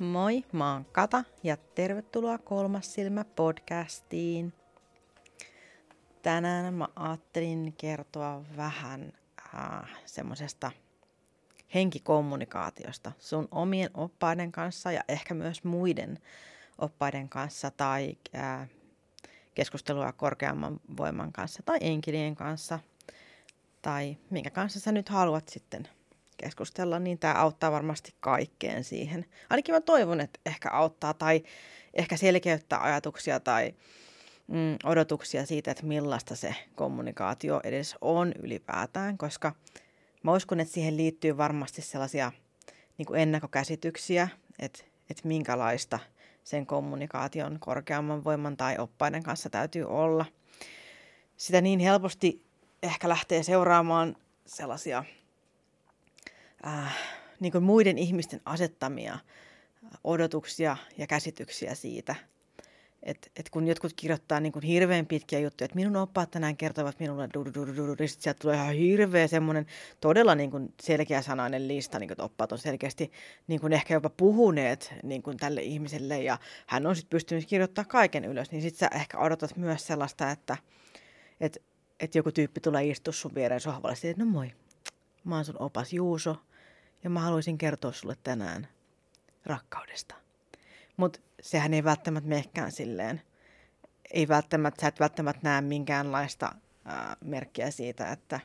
Moi, mä oon Kata ja tervetuloa Kolmas silmä podcastiin. Tänään mä ajattelin kertoa vähän äh, semmoisesta henkikommunikaatiosta sun omien oppaiden kanssa ja ehkä myös muiden oppaiden kanssa tai äh, keskustelua korkeamman voiman kanssa tai enkelien kanssa tai minkä kanssa sä nyt haluat sitten keskustella, niin tämä auttaa varmasti kaikkeen siihen. Ainakin mä toivon, että ehkä auttaa tai ehkä selkeyttää ajatuksia tai mm, odotuksia siitä, että millaista se kommunikaatio edes on ylipäätään, koska mä uskon, että siihen liittyy varmasti sellaisia niin kuin ennakkokäsityksiä, että, että minkälaista sen kommunikaation korkeamman voiman tai oppaiden kanssa täytyy olla. Sitä niin helposti ehkä lähtee seuraamaan sellaisia äh, niin kuin muiden ihmisten asettamia odotuksia ja käsityksiä siitä, että et kun jotkut kirjoittaa niin kuin hirveän pitkiä juttuja, että minun oppaat tänään kertovat minulle niin sitten sieltä tulee ihan hirveä semmoinen todella niin kuin selkeä sanainen lista, niin kuin, että oppaat on selkeästi niin kuin ehkä jopa puhuneet niin kuin tälle ihmiselle ja hän on sitten pystynyt kirjoittamaan kaiken ylös, niin sitten sä ehkä odotat myös sellaista, että et, et joku tyyppi tulee istua sun viereen sohvalle että no moi, mä oon sun opas Juuso, ja mä haluaisin kertoa sulle tänään rakkaudesta. Mutta sehän ei välttämättä menekään silleen. Ei välttämättä, sä et välttämättä näe minkäänlaista ää, merkkiä siitä, että,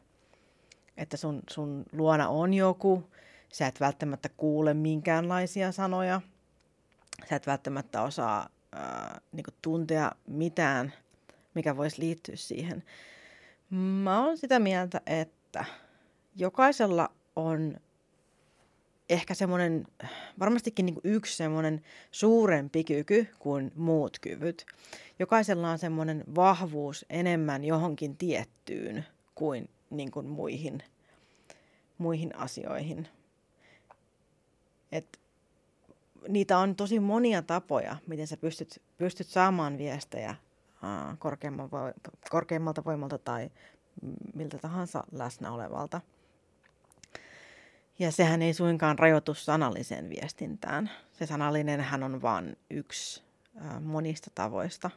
että sun, sun luona on joku. Sä et välttämättä kuule minkäänlaisia sanoja. Sä et välttämättä osaa ää, niinku tuntea mitään, mikä voisi liittyä siihen. Mä oon sitä mieltä, että jokaisella on ehkä semmoinen, varmastikin niin yksi semmoinen suurempi kyky kuin muut kyvyt. Jokaisella on semmoinen vahvuus enemmän johonkin tiettyyn kuin, niin kuin muihin, muihin asioihin. Et niitä on tosi monia tapoja, miten sä pystyt, pystyt saamaan viestejä korkeammalta voimalta tai miltä tahansa läsnä olevalta – ja sehän ei suinkaan rajoitu sanalliseen viestintään. Se sanallinen hän on vain yksi monista tavoista.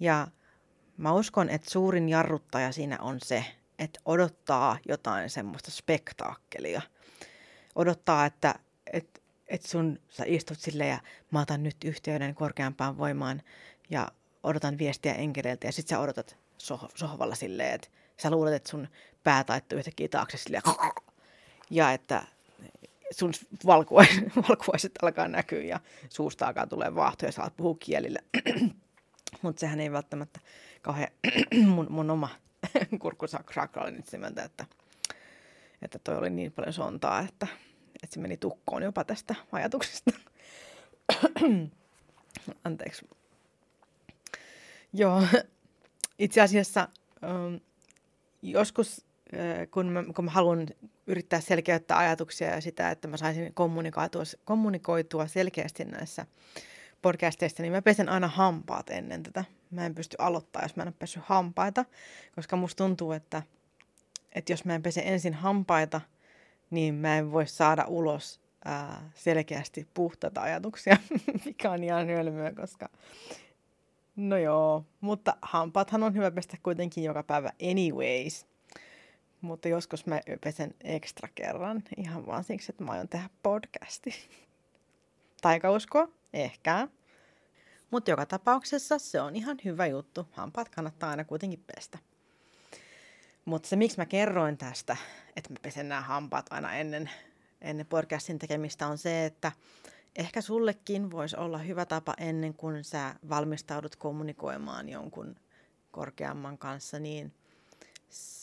Ja mä uskon, että suurin jarruttaja siinä on se, että odottaa jotain semmoista spektaakkelia. Odottaa, että, että, että sun, sä istut sille ja mä otan nyt yhteyden korkeampaan voimaan ja odotan viestiä enkeleiltä ja sit sä odotat sohvalla silleen, että sä luulet, että sun pää taittuu yhtäkkiä taakse silleen ja että sun valkuaiset, valkuaiset alkaa näkyä ja suusta alkaa tulee vaahtoja ja saat puhua kielillä. Mutta sehän ei välttämättä kauhean mun, mun oma kurkkusakra oli nyt sieltä, että, että toi oli niin paljon sontaa, että, että se meni tukkoon jopa tästä ajatuksesta. Anteeksi. Joo, itse asiassa um, joskus kun mä, kun mä haluan yrittää selkeyttää ajatuksia ja sitä, että mä saisin kommunikoitua, kommunikoitua selkeästi näissä podcasteissa, niin mä pesen aina hampaat ennen tätä. Mä en pysty aloittaa, jos mä en ole pessyt hampaita, koska musta tuntuu, että, että jos mä en pese ensin hampaita, niin mä en voi saada ulos ää, selkeästi puhtaita ajatuksia, mikä on ihan hölmöä, koska no joo, mutta hampaathan on hyvä pestä kuitenkin joka päivä anyways – mutta joskus mä pesen ekstra kerran ihan vaan siksi, että mä aion tehdä podcasti. Taikausko? Ehkä. Mutta joka tapauksessa se on ihan hyvä juttu. Hampaat kannattaa aina kuitenkin pestä. Mutta se, miksi mä kerroin tästä, että mä pesen nämä hampaat aina ennen, ennen podcastin tekemistä, on se, että ehkä sullekin voisi olla hyvä tapa ennen kuin sä valmistaudut kommunikoimaan jonkun korkeamman kanssa, niin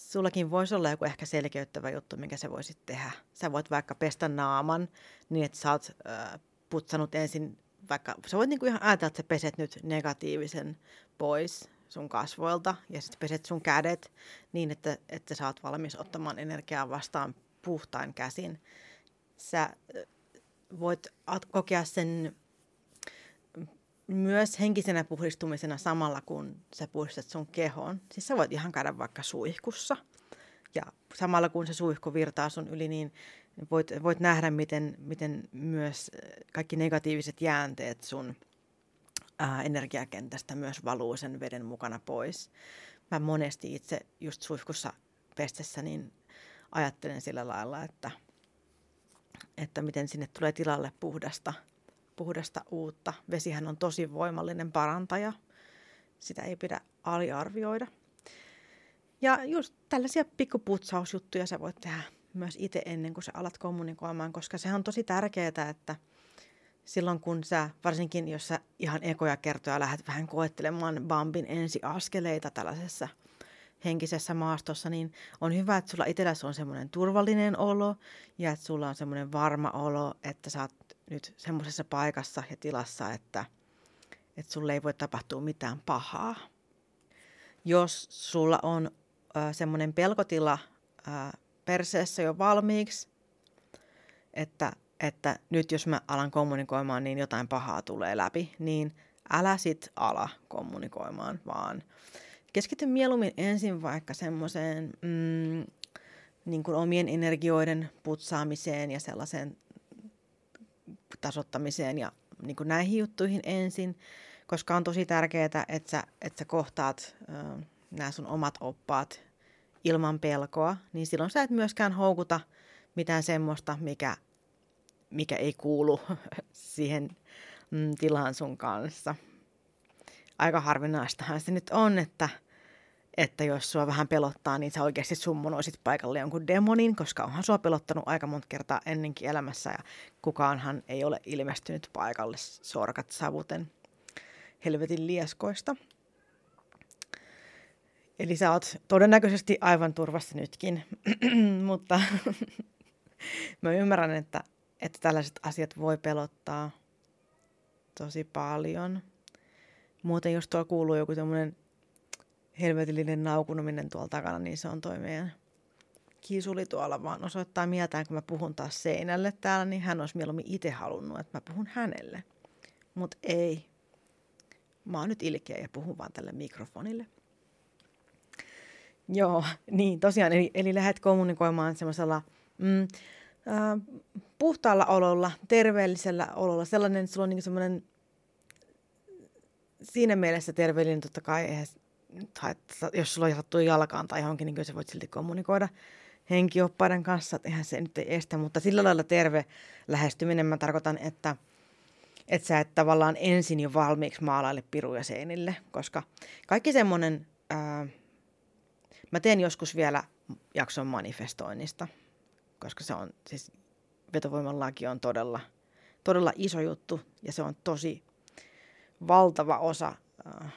sullakin voisi olla joku ehkä selkeyttävä juttu, minkä sä voisit tehdä. Sä voit vaikka pestä naaman niin, että sä oot äh, putsanut ensin, vaikka sä voit niinku ihan ajatella, että sä peset nyt negatiivisen pois sun kasvoilta ja sitten peset sun kädet niin, että, että sä oot valmis ottamaan energiaa vastaan puhtain käsin. Sä voit kokea sen myös henkisenä puhdistumisena samalla, kun sä puhdistat sun kehoon. Siis sä voit ihan käydä vaikka suihkussa. Ja samalla kun se suihku virtaa sun yli, niin Voit, voit nähdä, miten, miten myös kaikki negatiiviset jäänteet sun ää, energiakentästä myös valuu sen veden mukana pois. Mä monesti itse just suihkussa pestessä niin ajattelen sillä lailla, että, että miten sinne tulee tilalle puhdasta, puhdasta uutta. Vesihän on tosi voimallinen parantaja. Sitä ei pidä aliarvioida. Ja just tällaisia pikkuputsausjuttuja sä voit tehdä myös itse ennen kuin sä alat kommunikoimaan, koska sehän on tosi tärkeää, että silloin kun sä, varsinkin jos sä ihan ekoja kertoja lähdet vähän koettelemaan Bambin ensiaskeleita tällaisessa henkisessä maastossa, niin on hyvä, että sulla itselläsi on semmoinen turvallinen olo ja että sulla on semmoinen varma olo, että sä oot nyt semmoisessa paikassa ja tilassa, että, että sulle ei voi tapahtua mitään pahaa. Jos sulla on äh, semmoinen pelkotila äh, perseessä jo valmiiksi, että, että nyt jos mä alan kommunikoimaan, niin jotain pahaa tulee läpi, niin älä sit ala kommunikoimaan, vaan keskity mieluummin ensin vaikka semmoiseen mm, niin omien energioiden putsaamiseen ja sellaiseen tasottamiseen ja niin kuin näihin juttuihin ensin, koska on tosi tärkeää, että sä, että sä kohtaat äh, nämä sun omat oppaat ilman pelkoa, niin silloin sä et myöskään houkuta mitään semmoista, mikä, mikä ei kuulu siihen mm, tilaan sun kanssa. Aika harvinaistahan se nyt on, että, että jos sua vähän pelottaa, niin sä oikeasti summonoisit paikalle jonkun demonin, koska onhan sua pelottanut aika monta kertaa ennenkin elämässä ja kukaanhan ei ole ilmestynyt paikalle sorkat savuten helvetin lieskoista. Eli sä oot todennäköisesti aivan turvassa nytkin, mutta mä ymmärrän, että, että tällaiset asiat voi pelottaa tosi paljon. Muuten jos tuo kuuluu joku semmoinen helvetillinen naukunuminen tuolla takana, niin se on toi meidän kiisuli tuolla vaan osoittaa mieltään, kun mä puhun taas seinälle täällä, niin hän olisi mieluummin itse halunnut, että mä puhun hänelle. Mutta ei. Mä oon nyt ilkeä ja puhun vaan tälle mikrofonille. Joo, niin tosiaan, eli, eli lähdet kommunikoimaan semmoisella mm, puhtaalla ololla, terveellisellä ololla, sellainen, että sulla on niin semmoinen siinä mielessä terveellinen totta kai, eihän, tai, jos sulla sattuu jalkaan tai johonkin, niin kyllä sä voit silti kommunikoida henkioppaiden kanssa, että eihän se nyt ei estä, mutta sillä lailla terve lähestyminen. Mä tarkoitan, että että sä et tavallaan ensin jo valmiiksi maalaille piruja seinille, koska kaikki semmoinen Mä teen joskus vielä jakson manifestoinnista, koska se on siis vetovoiman laki on todella, todella iso juttu ja se on tosi valtava osa äh,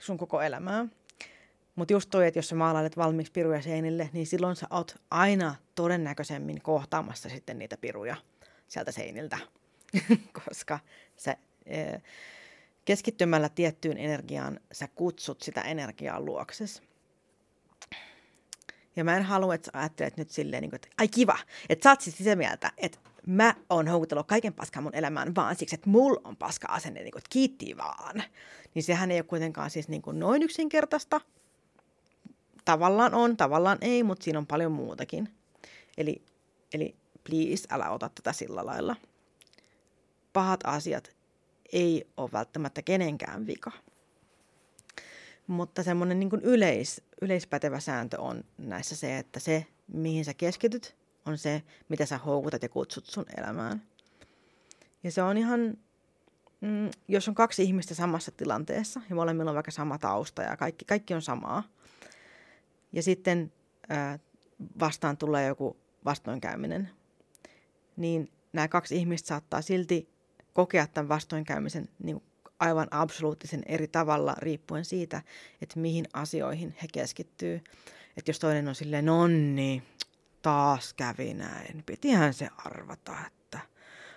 sun koko elämää. Mutta just toi, että jos sä maalailet valmiiksi piruja seinille, niin silloin sä oot aina todennäköisemmin kohtaamassa sitten niitä piruja sieltä seiniltä, koska sä äh, keskittymällä tiettyyn energiaan sä kutsut sitä energiaa luokses. Ja mä en halua, että sä ajattelet nyt silleen, niin että ai kiva, että sä oot siis sitä mieltä, että mä oon houkutellut kaiken paskaa mun elämään vaan siksi, että mulla on paska asenne, niin kuin, että kiitti vaan. Niin sehän ei ole kuitenkaan siis niin kuin noin yksinkertaista. Tavallaan on, tavallaan ei, mutta siinä on paljon muutakin. Eli, eli please, älä ota tätä sillä lailla. Pahat asiat ei ole välttämättä kenenkään vika. Mutta semmoinen niin yleis, yleispätevä sääntö on näissä se, että se, mihin sä keskityt, on se, mitä sä houkutat ja kutsut sun elämään. Ja se on ihan, mm, jos on kaksi ihmistä samassa tilanteessa ja molemmilla on vaikka sama tausta ja kaikki, kaikki on samaa, ja sitten ää, vastaan tulee joku vastoinkäyminen, niin nämä kaksi ihmistä saattaa silti kokea tämän vastoinkäymisen niin aivan absoluuttisen eri tavalla riippuen siitä, että mihin asioihin he keskittyy. Että jos toinen on silleen, nonni, taas kävi näin, pitihän se arvata, että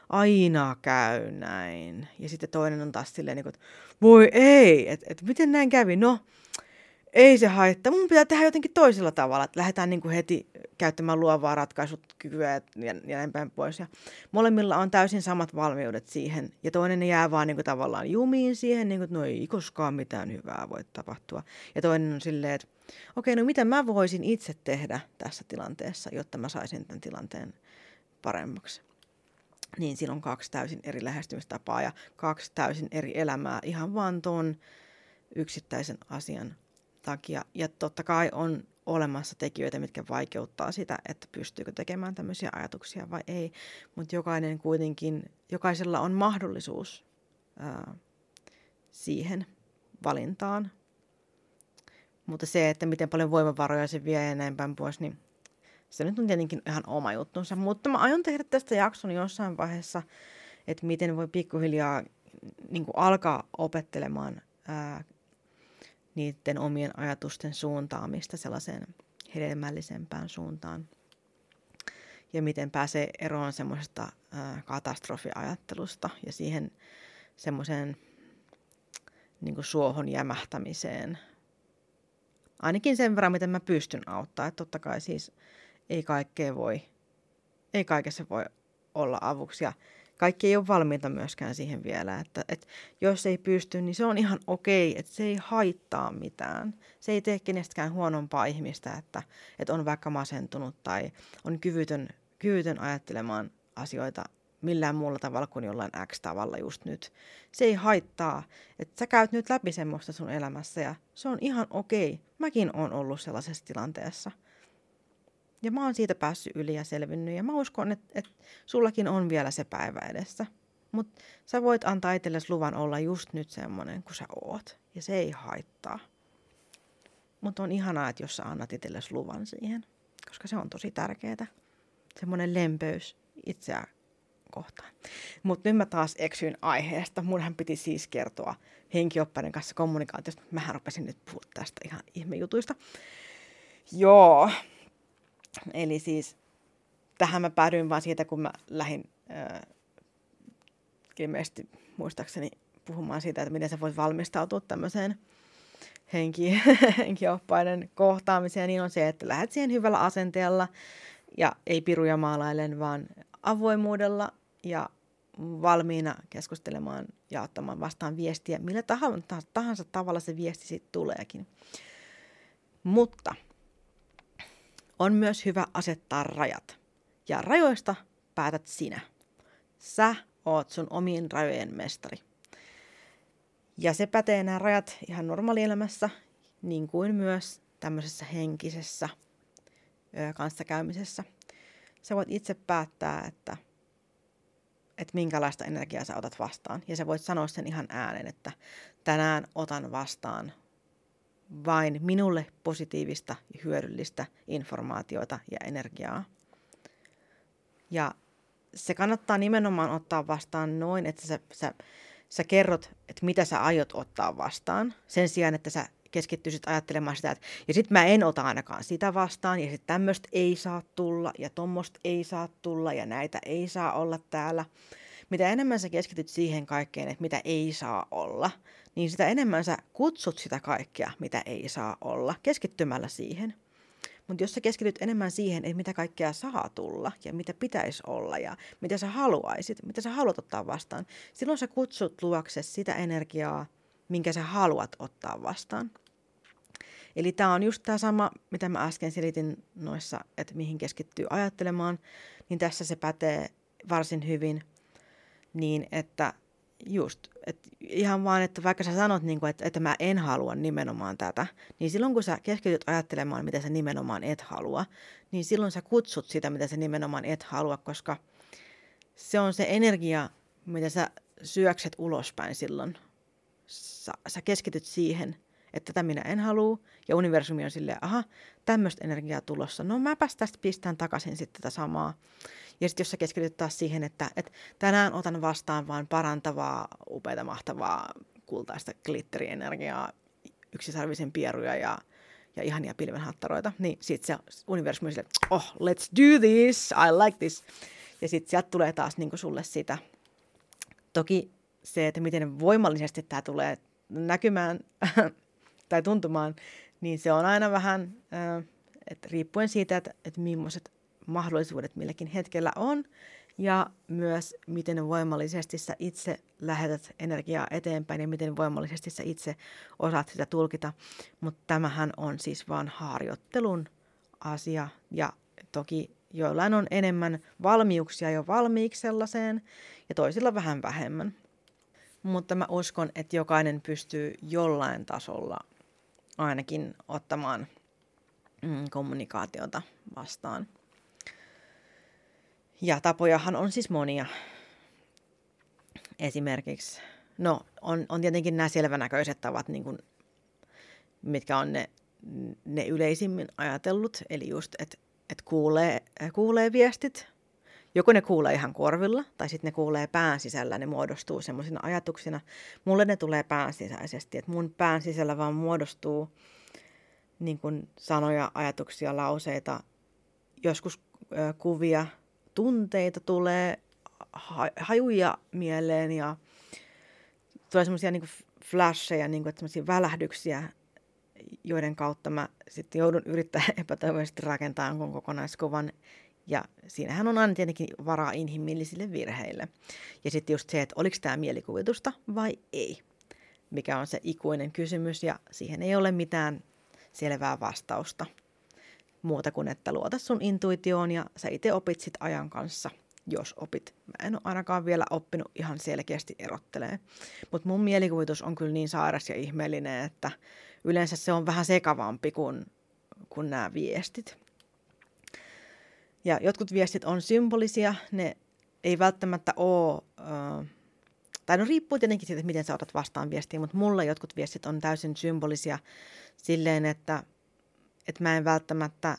aina käy näin. Ja sitten toinen on taas silleen, niin että voi ei, että, että miten näin kävi, no ei se haittaa. Mun pitää tehdä jotenkin toisella tavalla, että lähdetään niin kuin heti käyttämään luovaa ratkaisukykyä ja, ja näin päin pois. Ja molemmilla on täysin samat valmiudet siihen. Ja toinen jää vaan niin kuin tavallaan jumiin siihen, niin kuin, että no ei koskaan mitään hyvää voi tapahtua. Ja toinen on silleen, että okei, okay, no mitä mä voisin itse tehdä tässä tilanteessa, jotta mä saisin tämän tilanteen paremmaksi. Niin silloin kaksi täysin eri lähestymistapaa ja kaksi täysin eri elämää ihan vaan tuon yksittäisen asian takia. Ja totta kai on olemassa tekijöitä, mitkä vaikeuttaa sitä, että pystyykö tekemään tämmöisiä ajatuksia vai ei. Mutta jokainen kuitenkin, jokaisella on mahdollisuus ää, siihen valintaan. Mutta se, että miten paljon voimavaroja se vie ja näin päin pois, niin se nyt on tietenkin ihan oma juttunsa. Mutta mä aion tehdä tästä jakson jossain vaiheessa, että miten voi pikkuhiljaa niin alkaa opettelemaan ää, niiden omien ajatusten suuntaamista sellaiseen hedelmällisempään suuntaan. Ja miten pääsee eroon semmoisesta katastrofiajattelusta ja siihen semmoiseen niin suohon jämähtämiseen. Ainakin sen verran, miten mä pystyn auttaa. Että totta kai siis ei kaikkea voi, ei kaikessa voi olla avuksi. Ja kaikki ei ole valmiita myöskään siihen vielä, että, että jos ei pysty, niin se on ihan okei, että se ei haittaa mitään. Se ei tee kenestäkään huonompaa ihmistä, että, että on vaikka masentunut tai on kyvytön, kyvytön ajattelemaan asioita millään muulla tavalla kuin jollain X-tavalla just nyt. Se ei haittaa, että sä käyt nyt läpi semmoista sun elämässä ja se on ihan okei. Mäkin on ollut sellaisessa tilanteessa – ja mä oon siitä päässyt yli ja selvinnyt ja mä uskon, että, että sullakin on vielä se päivä edessä. Mutta sä voit antaa itsellesi luvan olla just nyt semmoinen kuin sä oot. Ja se ei haittaa. Mutta on ihanaa, että jos sä annat itsellesi luvan siihen. Koska se on tosi tärkeää. Semmoinen lempeys itseä kohtaan. Mutta nyt mä taas eksyin aiheesta. Munhan piti siis kertoa henkioppaiden kanssa kommunikaatiosta. Mähän rupesin nyt puhua tästä ihan ihmejutuista. Joo, Eli siis tähän mä päädyin vaan siitä, kun mä lähdin äh, ilmeisesti muistaakseni puhumaan siitä, että miten sä voit valmistautua tämmöiseen henki, henkioppaiden kohtaamiseen, niin on se, että lähdet siihen hyvällä asenteella ja ei piruja maalailen, vaan avoimuudella ja valmiina keskustelemaan ja ottamaan vastaan viestiä, millä tahansa, tahansa tavalla se viesti sitten tuleekin. Mutta on myös hyvä asettaa rajat. Ja rajoista päätät sinä. Sä oot sun omien rajojen mestari. Ja se pätee nämä rajat ihan normaalielämässä, niin kuin myös tämmöisessä henkisessä kanssakäymisessä. Sä voit itse päättää, että, että minkälaista energiaa sä otat vastaan. Ja sä voit sanoa sen ihan äänen, että tänään otan vastaan vain minulle positiivista ja hyödyllistä informaatiota ja energiaa. Ja se kannattaa nimenomaan ottaa vastaan noin, että sä, sä, sä kerrot, että mitä sä aiot ottaa vastaan, sen sijaan, että sä keskittyisit ajattelemaan sitä, että ja sitten mä en ota ainakaan sitä vastaan, ja sitten tämmöistä ei saa tulla, ja tuommoista ei saa tulla, ja näitä ei saa olla täällä. Mitä enemmän sä keskityt siihen kaikkeen, että mitä ei saa olla, niin sitä enemmän sä kutsut sitä kaikkea, mitä ei saa olla, keskittymällä siihen. Mutta jos sä keskityt enemmän siihen, että mitä kaikkea saa tulla ja mitä pitäisi olla ja mitä sä haluaisit, mitä sä haluat ottaa vastaan, silloin sä kutsut luokse sitä energiaa, minkä sä haluat ottaa vastaan. Eli tämä on just tämä sama, mitä mä äsken selitin noissa, että mihin keskittyy ajattelemaan, niin tässä se pätee varsin hyvin, niin että Just, et ihan vaan, että vaikka sä sanot, niin kuin, että, että mä en halua nimenomaan tätä, niin silloin kun sä keskityt ajattelemaan, mitä sä nimenomaan et halua, niin silloin sä kutsut sitä, mitä sä nimenomaan et halua, koska se on se energia, mitä sä syökset ulospäin silloin. Sä, sä keskityt siihen, että tätä minä en halua, ja universumi on silleen, aha, tämmöistä energiaa tulossa, no mäpäs tästä pistän takaisin sitten tätä samaa. Ja sitten jos sä keskityt taas siihen, että, että tänään otan vastaan vain parantavaa, upeata, mahtavaa, kultaista glitterienergiaa, yksisarvisen pieruja ja, ja ihania pilvenhattaroita, niin sitten se universumi on silleen, oh, let's do this, I like this. Ja sitten sieltä tulee taas niin sulle sitä. Toki se, että miten voimallisesti tämä tulee näkymään tai tuntumaan, niin se on aina vähän, että riippuen siitä, että, että millaiset mahdollisuudet milläkin hetkellä on ja myös miten voimallisesti sä itse lähetät energiaa eteenpäin ja miten voimallisesti sä itse osaat sitä tulkita. Mutta tämähän on siis vain harjoittelun asia ja toki joillain on enemmän valmiuksia jo valmiiksi sellaiseen ja toisilla vähän vähemmän. Mutta mä uskon, että jokainen pystyy jollain tasolla ainakin ottamaan mm, kommunikaatiota vastaan. Ja tapojahan on siis monia. Esimerkiksi, no on, on tietenkin nämä selvänäköiset tavat, niin kuin, mitkä on ne, ne yleisimmin ajatellut. Eli just, että et kuulee, kuulee viestit, joko ne kuulee ihan korvilla, tai sitten ne kuulee pään sisällä, ne muodostuu semmoisina ajatuksina. Mulle ne tulee pään sisäisesti, että mun pään sisällä vaan muodostuu niin kuin sanoja, ajatuksia, lauseita, joskus kuvia, tunteita tulee, hajuja mieleen ja tulee semmoisia niin flasheja, niin kuin, semmoisia välähdyksiä, joiden kautta mä sitten joudun yrittämään epätoivoisesti rakentaa jonkun kokonaiskuvan. Ja siinähän on aina tietenkin varaa inhimillisille virheille. Ja sitten just se, että oliko tämä mielikuvitusta vai ei, mikä on se ikuinen kysymys ja siihen ei ole mitään selvää vastausta muuta kuin, että luota sun intuitioon ja sä itse opit sit ajan kanssa, jos opit. Mä en ole ainakaan vielä oppinut ihan selkeästi erottelee. Mutta mun mielikuvitus on kyllä niin sairas ja ihmeellinen, että yleensä se on vähän sekavampi kuin, kuin nämä viestit. Ja jotkut viestit on symbolisia, ne ei välttämättä ole, äh, tai no riippuu tietenkin siitä, miten sä otat vastaan viestiä, mutta mulle jotkut viestit on täysin symbolisia silleen, että että mä en välttämättä,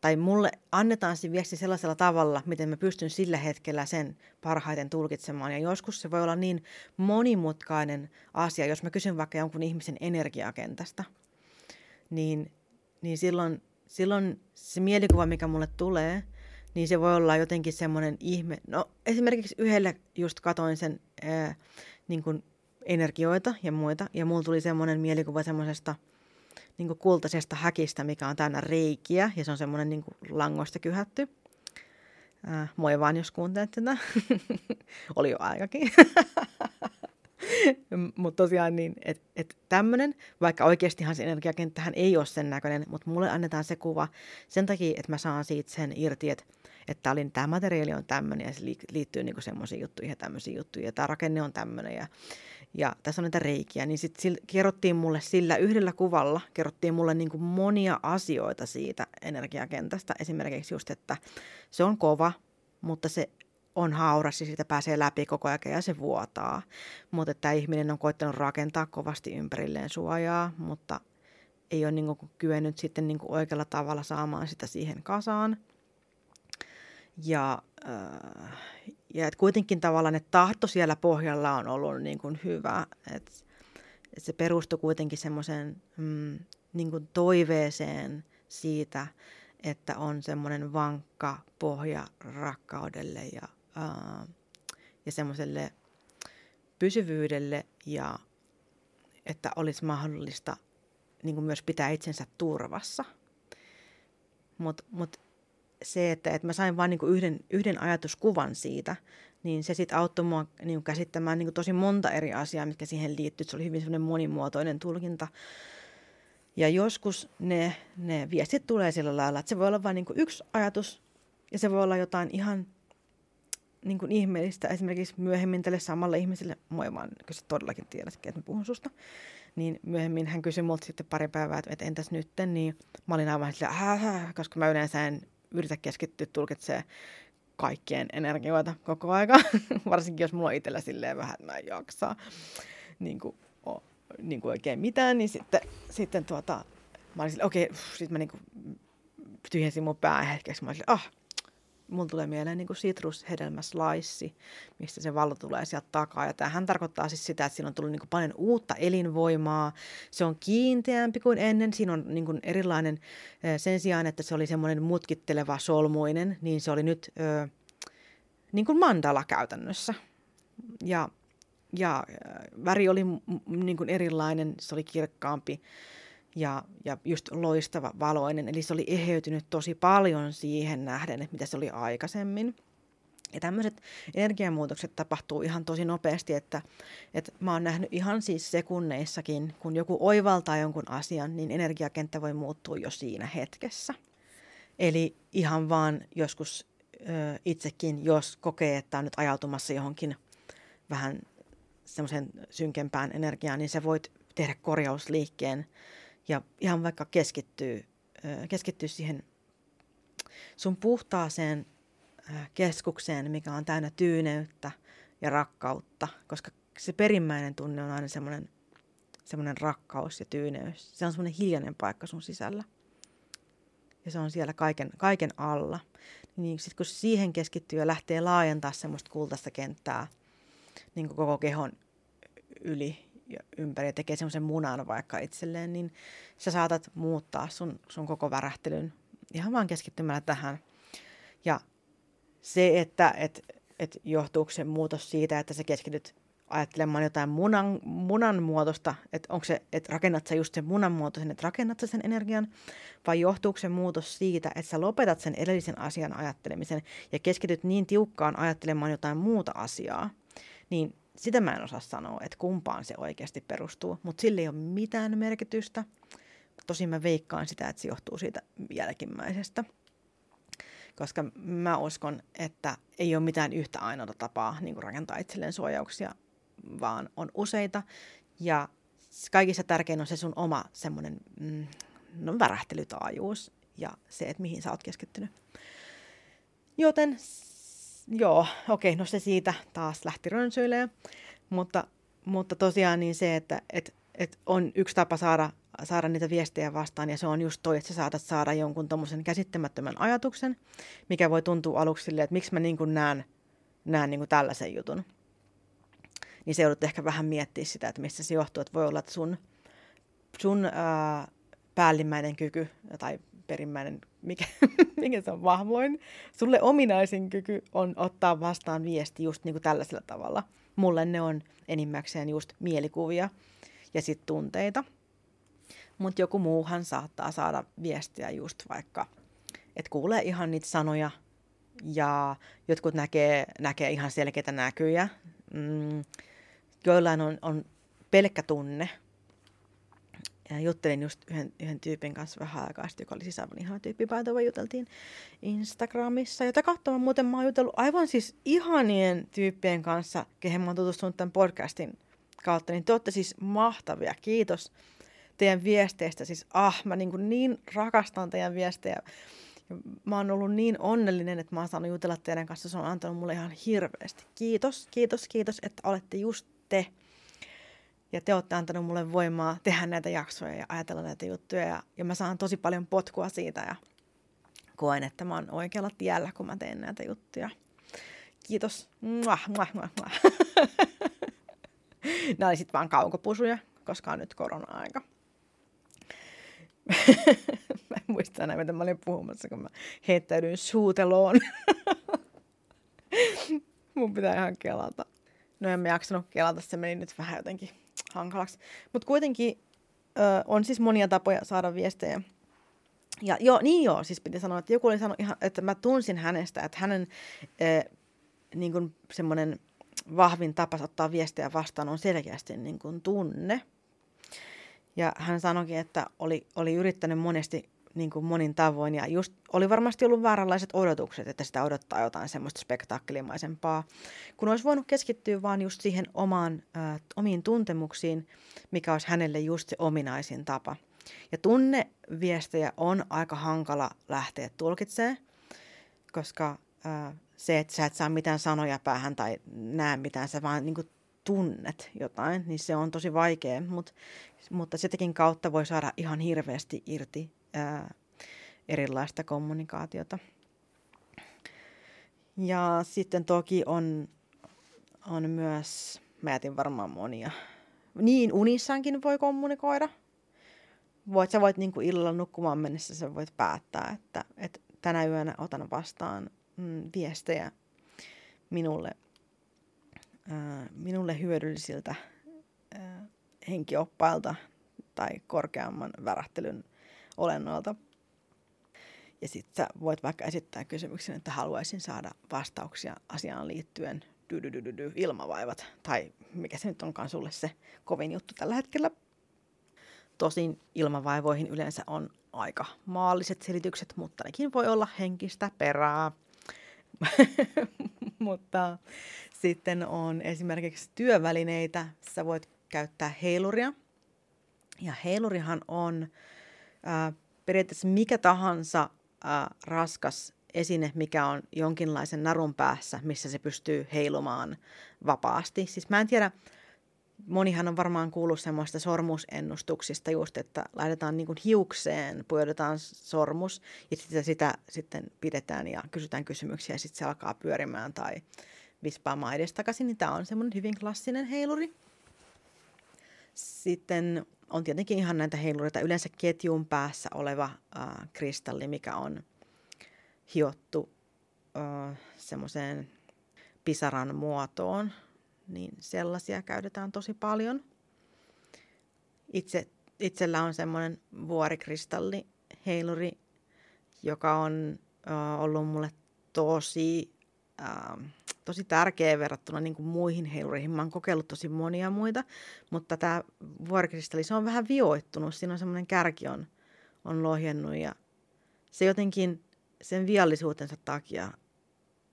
tai mulle annetaan se viesti sellaisella tavalla, miten mä pystyn sillä hetkellä sen parhaiten tulkitsemaan. Ja joskus se voi olla niin monimutkainen asia, jos mä kysyn vaikka jonkun ihmisen energiakentästä, niin, niin silloin, silloin se mielikuva, mikä mulle tulee, niin se voi olla jotenkin semmoinen ihme. No esimerkiksi yhdelle just katoin sen ää, niin kuin energioita ja muita, ja mulla tuli semmoinen mielikuva semmoisesta – niin kuin kultaisesta häkistä, mikä on täynnä reikiä ja se on semmoinen niin langoista kyhätty. Äh, moi vaan, jos kuuntelet tätä. Oli jo aikakin. mutta tosiaan niin, että et tämmöinen, vaikka oikeastihan se energiakenttähän ei ole sen näköinen, mutta mulle annetaan se kuva sen takia, että mä saan siitä sen irti, että että tämä materiaali on tämmöinen ja se liittyy niinku semmoisiin juttuihin ja tämmöisiin juttuihin ja tämä rakenne on tämmöinen ja ja tässä on näitä reikiä, niin sitten kerrottiin mulle sillä yhdellä kuvalla, kerrottiin mulle niin kuin monia asioita siitä energiakentästä. Esimerkiksi just, että se on kova, mutta se on hauras ja siitä pääsee läpi koko ajan ja se vuotaa. Mutta tämä ihminen on koittanut rakentaa kovasti ympärilleen suojaa, mutta ei ole niin kuin kyennyt sitten niin kuin oikealla tavalla saamaan sitä siihen kasaan. Ja, äh, ja et kuitenkin tavallaan, että tahto siellä pohjalla on ollut niin kuin hyvä. että et se perustui kuitenkin semmoiseen mm, niin kuin toiveeseen siitä, että on semmoinen vankka pohja rakkaudelle ja, ää, ja semmoiselle pysyvyydelle ja että olisi mahdollista niin kuin myös pitää itsensä turvassa. Mutta mut se, että, että mä sain vain niin yhden, yhden ajatuskuvan siitä, niin se sitten auttoi mua niin käsittämään niin tosi monta eri asiaa, mitkä siihen liittyy. Se oli hyvin semmoinen monimuotoinen tulkinta. Ja joskus ne, ne viestit tulee sillä lailla, että se voi olla vain niin yksi ajatus ja se voi olla jotain ihan niin kuin ihmeellistä. Esimerkiksi myöhemmin tälle samalle ihmiselle, moi vaan, kun sä todellakin tiedät, että mä puhun susta, niin myöhemmin hän kysyi multa sitten pari päivää, että entäs nytten, niin mä olin aivan sillä, koska mä yleensä en yritä keskittyä tulkitsemaan kaikkien energioita koko aika, varsinkin jos mulla on itsellä silleen vähän, että mä en jaksaa niin kuin, o, niin kuin oikein mitään, niin sitten, sitten tuota, mä olin silleen, okei, okay, sitten mä niin kuin tyhjensin mun pää hetkeksi, mä olin silleen, ah, mulla tulee mieleen niin kuin sitrushedelmäslaissi, mistä se valo tulee sieltä takaa. Ja tämähän tarkoittaa siis sitä, että siinä on tullut niin kuin paljon uutta elinvoimaa. Se on kiinteämpi kuin ennen. Siinä on niin kuin erilainen, sen sijaan, että se oli semmoinen mutkitteleva solmuinen, niin se oli nyt ö, niin kuin mandala käytännössä. Ja, ja väri oli niin kuin erilainen, se oli kirkkaampi ja, ja just loistava valoinen. Eli se oli eheytynyt tosi paljon siihen nähden, että mitä se oli aikaisemmin. Ja tämmöiset energiamuutokset tapahtuu ihan tosi nopeasti, että, että mä oon nähnyt ihan siis sekunneissakin, kun joku oivaltaa jonkun asian, niin energiakenttä voi muuttua jo siinä hetkessä. Eli ihan vaan joskus ö, itsekin, jos kokee, että on nyt ajautumassa johonkin vähän semmoisen synkempään energiaan, niin sä voit tehdä korjausliikkeen ja ihan vaikka keskittyy, keskittyy siihen sun puhtaaseen keskukseen, mikä on täynnä tyyneyttä ja rakkautta, koska se perimmäinen tunne on aina semmoinen, semmoinen rakkaus ja tyyneys. Se on semmoinen hiljainen paikka sun sisällä. Ja se on siellä kaiken, kaiken alla. Niin sit kun siihen keskittyy ja lähtee laajentaa semmoista kultaista kenttää niin koko kehon yli ja ympäri ja tekee semmoisen munan vaikka itselleen, niin sä saatat muuttaa sun, sun koko värähtelyn ihan vaan keskittymällä tähän. Ja se, että et, et johtuuko se muutos siitä, että sä keskityt ajattelemaan jotain munan, munan muotosta, että onko se, että rakennat sä just sen munan muotoisen, että rakennat sä sen energian, vai johtuuko se muutos siitä, että sä lopetat sen edellisen asian ajattelemisen ja keskityt niin tiukkaan ajattelemaan jotain muuta asiaa, niin sitä mä en osaa sanoa, että kumpaan se oikeasti perustuu, mutta sillä ei ole mitään merkitystä. Tosin mä veikkaan sitä, että se johtuu siitä jälkimmäisestä. Koska mä uskon, että ei ole mitään yhtä ainoa tapaa niin kuin rakentaa itselleen suojauksia, vaan on useita. Ja kaikissa tärkein on se sun oma semmoinen mm, no, värähtelytaajuus ja se, että mihin sä oot keskittynyt. Joten joo, okei, no se siitä taas lähti rönsyilemään. Mutta, mutta tosiaan niin se, että et, et on yksi tapa saada, saada niitä viestejä vastaan, ja se on just toi, että sä saatat saada jonkun tommosen käsittämättömän ajatuksen, mikä voi tuntua aluksi silleen, että miksi mä niin näen, näen niin kuin tällaisen jutun. Niin se joudut ehkä vähän miettiä sitä, että mistä se johtuu, että voi olla, että sun, sun ää, päällimmäinen kyky tai perimmäinen, mikä, mikä se on vahvoin, sulle ominaisin kyky on ottaa vastaan viesti just niin kuin tällaisella tavalla. Mulle ne on enimmäkseen just mielikuvia ja sitten tunteita. Mutta joku muuhan saattaa saada viestiä just vaikka, että kuulee ihan niitä sanoja ja jotkut näkee, näkee ihan selkeitä näkyjä. Mm, joillain on, on pelkkä tunne, ja juttelin just yhden, yhden tyypin kanssa vähän aikaa sitten, joka oli siis aivan ihana tyyppi, päätöä juteltiin Instagramissa. Jota kautta muuten mä oon jutellut aivan siis ihanien tyyppien kanssa, kehen mä oon tutustunut tämän podcastin kautta, niin te olette siis mahtavia. Kiitos teidän viesteistä. Siis ah, mä niin, niin rakastan teidän viestejä. Mä oon ollut niin onnellinen, että mä oon saanut jutella teidän kanssa. Se on antanut mulle ihan hirveästi. Kiitos, kiitos, kiitos, että olette just te ja te olette antanut mulle voimaa tehdä näitä jaksoja ja ajatella näitä juttuja. Ja, ja mä saan tosi paljon potkua siitä ja koen, että mä oon oikealla tiellä, kun mä teen näitä juttuja. Kiitos. Muah, muah, muah, muah. Nämä oli sitten vaan kaukopusuja, koska on nyt korona-aika. mä en muista enää, mitä mä olin puhumassa, kun mä heittäydyin suuteloon. Mun pitää ihan kelata. No en mä jaksanut kelata, se meni nyt vähän jotenkin hankalaksi. Mutta kuitenkin ö, on siis monia tapoja saada viestejä. Ja joo, niin joo, siis piti sanoa, että joku oli sanonut ihan, että mä tunsin hänestä, että hänen ö, niin kuin semmoinen vahvin tapa ottaa viestejä vastaan on selkeästi niin kuin tunne. Ja hän sanoikin, että oli, oli yrittänyt monesti niin kuin monin tavoin. Ja just oli varmasti ollut vääränlaiset odotukset, että sitä odottaa jotain semmoista spektaakkelimaisempaa, kun olisi voinut keskittyä vaan just siihen omaan, äh, omiin tuntemuksiin, mikä olisi hänelle just se ominaisin tapa. Ja tunneviestejä on aika hankala lähteä tulkitsemaan, koska äh, se, että sä et saa mitään sanoja päähän tai näe mitään, sä vaan niin kuin tunnet jotain, niin se on tosi vaikea, Mut, mutta sitäkin kautta voi saada ihan hirveästi irti ää, erilaista kommunikaatiota. Ja sitten toki on, on myös, mä jätin varmaan monia, niin unissaankin voi kommunikoida. Voit, sä voit niin kuin illalla nukkumaan mennessä, sä voit päättää, että, että tänä yönä otan vastaan mm, viestejä minulle, ää, minulle hyödyllisiltä ää, henkioppailta tai korkeamman värähtelyn olennoilta. Ja sitten sä voit vaikka esittää kysymyksen, että haluaisin saada vastauksia asiaan liittyen ilmavaivat, tai mikä se nyt onkaan sulle se kovin juttu tällä hetkellä. Tosin ilmavaivoihin yleensä on aika maalliset selitykset, mutta nekin voi olla henkistä perää. mutta sitten on esimerkiksi työvälineitä. Sä voit käyttää heiluria. Ja heilurihan on periaatteessa mikä tahansa ää, raskas esine, mikä on jonkinlaisen narun päässä, missä se pystyy heilumaan vapaasti. Siis mä en tiedä, monihan on varmaan kuullut semmoista sormusennustuksista just, että laitetaan niin kuin hiukseen, pujotetaan sormus ja sitten sitä sitten pidetään ja kysytään kysymyksiä ja sitten se alkaa pyörimään tai vispaamaan edestakaisin, niin tämä on semmoinen hyvin klassinen heiluri. Sitten on tietenkin ihan näitä heilureita, yleensä ketjun päässä oleva äh, kristalli, mikä on hiottu äh, semmoiseen pisaran muotoon, niin sellaisia käytetään tosi paljon. Itse, itsellä on semmoinen vuorikristalli heiluri, joka on äh, ollut mulle tosi, äh, tosi tärkeä verrattuna niin kuin muihin heiluriin. Mä oon kokeillut tosi monia muita, mutta tämä vuorikristalli, se on vähän vioittunut. Siinä on semmoinen kärki on, on lohjennut ja se jotenkin sen viallisuutensa takia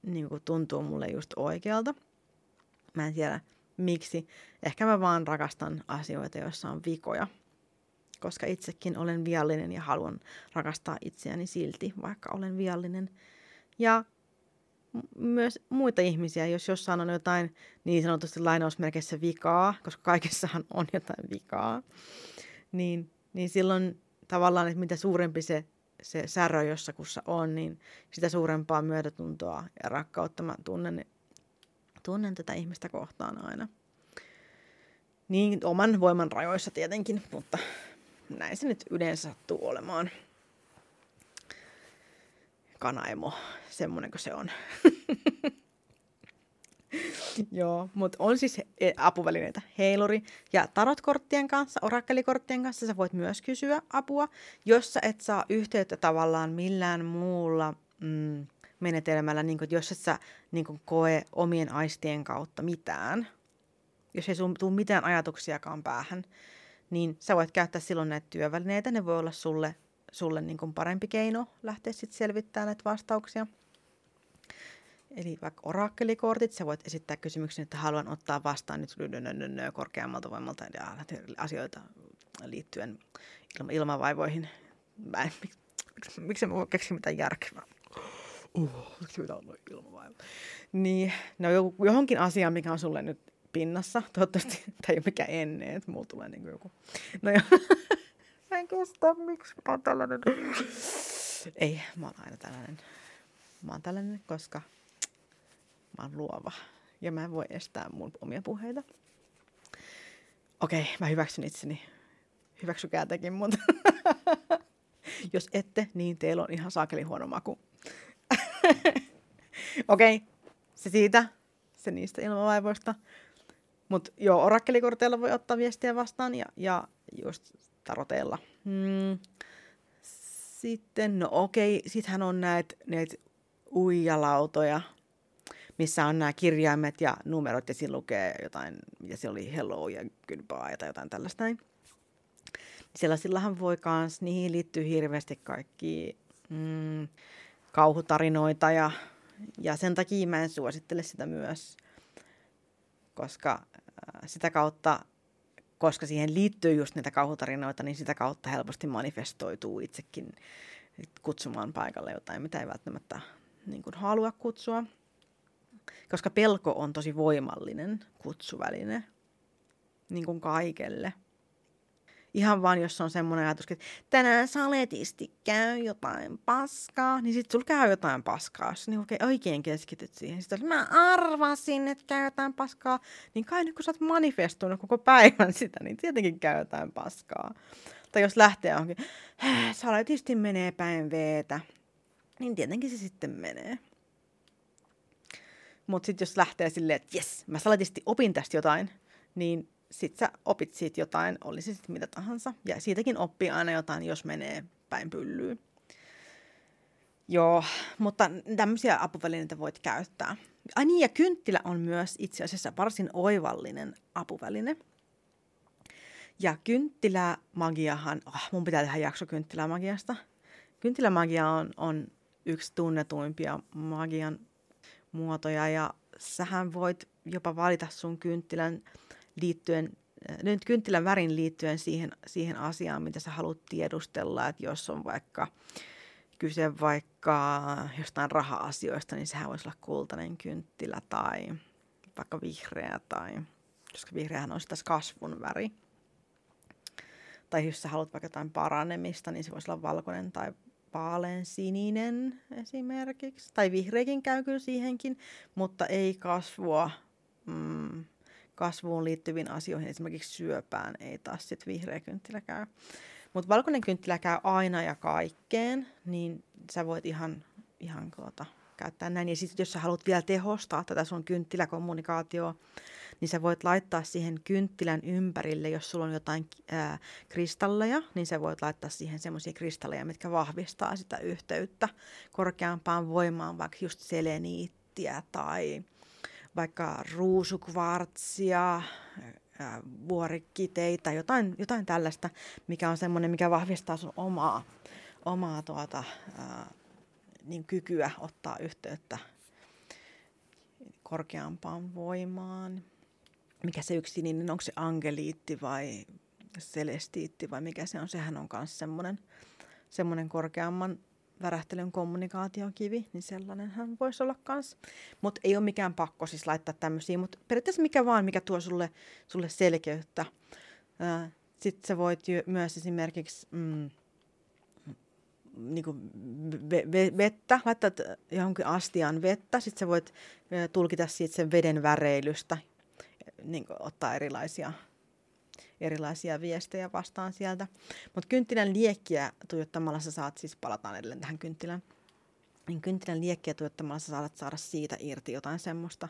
niin kuin tuntuu mulle just oikealta. Mä en tiedä miksi. Ehkä mä vaan rakastan asioita, joissa on vikoja. Koska itsekin olen viallinen ja haluan rakastaa itseäni silti, vaikka olen viallinen. Ja myös muita ihmisiä, jos jossain on jotain niin sanotusti lainausmerkeissä vikaa, koska kaikessahan on jotain vikaa, niin, niin silloin tavallaan, että mitä suurempi se, se särö jossakussa on, niin sitä suurempaa myötätuntoa ja rakkautta mä tunnen tunnen tätä ihmistä kohtaan aina. Niin oman voiman rajoissa tietenkin, mutta näin se nyt yleensä sattuu olemaan. Kanaemo, semmonen kuin se on. Joo, mutta on siis e, apuvälineitä. Heiluri ja tarotkorttien kanssa, orakkelikorttien kanssa sä voit myös kysyä apua, jos sä et saa yhteyttä tavallaan millään muulla mm, menetelmällä, niin kuin, jos et sä niin kuin, koe omien aistien kautta mitään, jos ei sun tule mitään ajatuksiakaan päähän, niin sä voit käyttää silloin näitä työvälineitä. Ne voi olla sulle, sulle niin kuin parempi keino lähteä sitten selvittämään näitä vastauksia. Eli vaikka orakkelikortit, sä voit esittää kysymyksen, että haluan ottaa vastaan nyt korkeammalta voimalta ja asioita liittyen ilmavaivoihin. Mä en, miksi, miksi voi keksiä mitään järkevää? uh, miksi pitää olla ilmavaiva? Niin, no johonkin asiaan, mikä on sulle nyt pinnassa. Toivottavasti tämä ei ole mikään ennen, että mulla tulee niin joku... No mä en kestä, miksi mä oon tällainen. Ei, mä oon aina tällainen. Mä oon tällainen, koska mä oon luova. Ja mä en voi estää mun omia puheita. Okei, mä hyväksyn itseni. Hyväksykää tekin, mutta jos ette, niin teillä on ihan saakeli huono maku. Okei, okay. se siitä, se niistä ilmavaivoista. Mutta joo, orakkelikorteilla voi ottaa viestiä vastaan ja, ja just taroteilla. Hmm. Sitten, no okei, sittenhän on näitä näit uijalautoja, missä on nämä kirjaimet ja numerot ja siinä lukee jotain, ja siellä oli hello ja goodbye tai jotain tällaista näin. Sellaisillahan voi kans, niihin liittyy hirveästi kaikki mm, kauhutarinoita ja, ja sen takia mä en suosittele sitä myös, koska äh, sitä kautta, koska siihen liittyy just niitä kauhutarinoita, niin sitä kautta helposti manifestoituu itsekin kutsumaan paikalle jotain, mitä ei välttämättä niin kuin halua kutsua. Koska pelko on tosi voimallinen kutsuväline niin kuin kaikelle – Ihan vaan, jos on semmoinen ajatus, että tänään saletisti käy jotain paskaa, niin sitten sulla käy jotain paskaa. Jos niin oikein, oikein keskityt siihen. Sitten mä arvasin, että käy jotain paskaa. Niin kai nyt kun sä oot manifestoinut koko päivän sitä, niin tietenkin käy jotain paskaa. Tai jos lähtee johonkin, saletisti menee päin veetä, niin tietenkin se sitten menee. Mutta sitten jos lähtee silleen, että jes, mä saletisti opin tästä jotain, niin sit sä opit siitä jotain, oli se sitten mitä tahansa. Ja siitäkin oppii aina jotain, jos menee päin pyllyyn. Joo, mutta tämmöisiä apuvälineitä voit käyttää. Ai niin, ja kynttilä on myös itse asiassa varsin oivallinen apuväline. Ja kynttilämagiahan, oh, mun pitää tehdä jakso kynttilämagiasta. Kynttilämagia on, on yksi tunnetuimpia magian muotoja ja sähän voit jopa valita sun kynttilän liittyen, nyt kynttilän värin liittyen siihen, siihen asiaan, mitä sä haluat tiedustella, että jos on vaikka kyse vaikka jostain raha-asioista, niin sehän voisi olla kultainen kynttilä tai vaikka vihreä tai, koska vihreähän on sitä kasvun väri. Tai jos sä haluat vaikka jotain paranemista, niin se voisi olla valkoinen tai sininen esimerkiksi. Tai vihreäkin käy kyllä siihenkin, mutta ei kasvua. Mm, kasvuun liittyviin asioihin, esimerkiksi syöpään, ei taas sit vihreä kynttilä käy. Mutta valkoinen kynttilä käy aina ja kaikkeen, niin sä voit ihan, ihan tuota, käyttää näin. Ja sitten jos sä haluat vielä tehostaa tätä sun kynttiläkommunikaatioa, niin sä voit laittaa siihen kynttilän ympärille, jos sulla on jotain ää, kristalleja, niin sä voit laittaa siihen semmoisia kristalleja, mitkä vahvistaa sitä yhteyttä korkeampaan voimaan, vaikka just seleniittiä tai vaikka ruusukvartsia, vuorikkiteitä, jotain, jotain tällaista, mikä on semmoinen, mikä vahvistaa sun omaa, omaa tuota, ää, niin kykyä ottaa yhteyttä korkeampaan voimaan. Mikä se yksi niin onko se angeliitti vai celestiitti vai mikä se on, sehän on myös semmoinen, semmoinen korkeamman värähtelyn kommunikaatiokivi, niin sellainen hän voisi olla kans. Mutta ei ole mikään pakko siis laittaa tämmöisiä, mutta periaatteessa mikä vaan, mikä tuo sulle, sulle selkeyttä. Sitten sä voit myös esimerkiksi mm, niinku vettä, laittaa johonkin astiaan vettä, sitten sä voit tulkita siitä sen veden väreilystä, niin ottaa erilaisia erilaisia viestejä vastaan sieltä. Mutta kynttilän liekkiä tuijottamalla sä saat, siis palataan edelleen tähän kynttilän, niin kynttilän liekkiä tuijottamalla sä saat saada siitä irti jotain semmoista.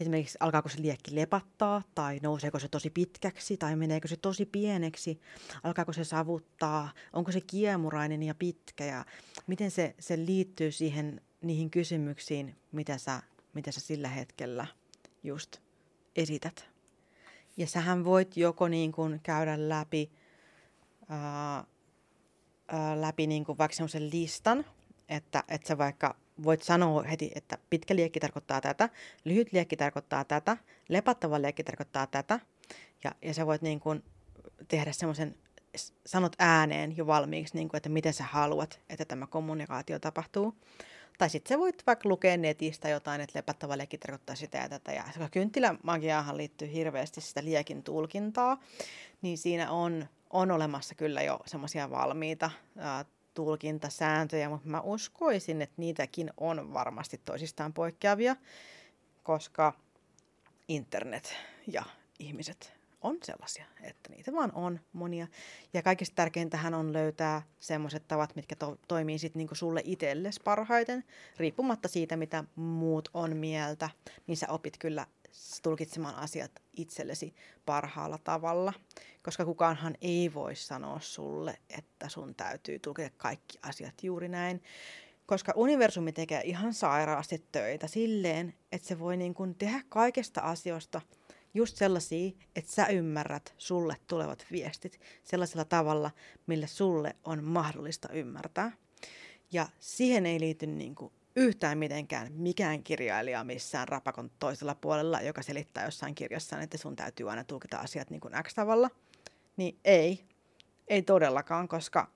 Esimerkiksi alkaako se liekki lepattaa, tai nouseeko se tosi pitkäksi, tai meneekö se tosi pieneksi, alkaako se savuttaa, onko se kiemurainen ja pitkä, ja miten se, se liittyy siihen, niihin kysymyksiin, mitä sä, mitä sä sillä hetkellä just esität. Ja sähän voit joko niin kuin käydä läpi, ää, ää, läpi niin kuin vaikka semmoisen listan, että, että sä vaikka voit sanoa heti, että pitkä liekki tarkoittaa tätä, lyhyt liekki tarkoittaa tätä, lepattava liekki tarkoittaa tätä. Ja, ja sä voit niin kuin tehdä semmoisen, sanot ääneen jo valmiiksi, niin kuin, että miten sä haluat, että tämä kommunikaatio tapahtuu. Tai sitten sä voit vaikka lukea netistä jotain, että lepättävä liekki tarkoittaa sitä ja tätä. Ja kynttilämagiaahan liittyy hirveästi sitä liekin tulkintaa, niin siinä on, on olemassa kyllä jo semmoisia valmiita ää, tulkintasääntöjä, mutta mä uskoisin, että niitäkin on varmasti toisistaan poikkeavia, koska internet ja ihmiset on sellaisia, että niitä vaan on monia. Ja kaikista tärkeintähän on löytää semmoiset tavat, mitkä to- toimii sitten niinku sulle itsellesi parhaiten, riippumatta siitä, mitä muut on mieltä, niin sä opit kyllä tulkitsemaan asiat itsellesi parhaalla tavalla, koska kukaanhan ei voi sanoa sulle, että sun täytyy tulkita kaikki asiat juuri näin, koska universumi tekee ihan sairaasti töitä silleen, että se voi niin kuin tehdä kaikesta asioista – just sellaisia, että sä ymmärrät sulle tulevat viestit sellaisella tavalla, millä sulle on mahdollista ymmärtää. Ja siihen ei liity niin kuin yhtään mitenkään mikään kirjailija missään rapakon toisella puolella, joka selittää jossain kirjassaan, että sun täytyy aina tulkita asiat niin kuin X-tavalla. Niin ei, ei todellakaan, koska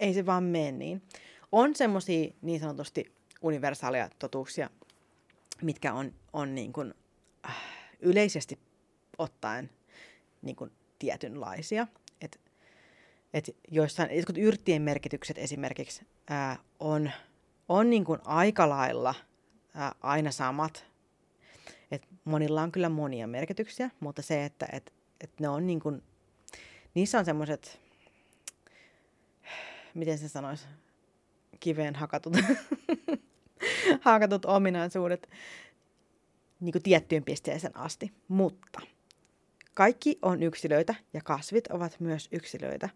ei se vaan mene niin. On semmoisia niin sanotusti universaaleja totuuksia, mitkä on, on niin kuin, yleisesti ottaen niin kuin tietynlaisia. Et, et joissain, jotkut yrttien merkitykset esimerkiksi ää, on, on niin kuin aika lailla ää, aina samat. Et monilla on kyllä monia merkityksiä, mutta se, että et, et ne on niin kuin, niissä on semmoiset, miten se sanoisi, kiveen hakatut, hakatut ominaisuudet, niin kuin tiettyyn pisteeseen asti. Mutta kaikki on yksilöitä ja kasvit ovat myös yksilöitä.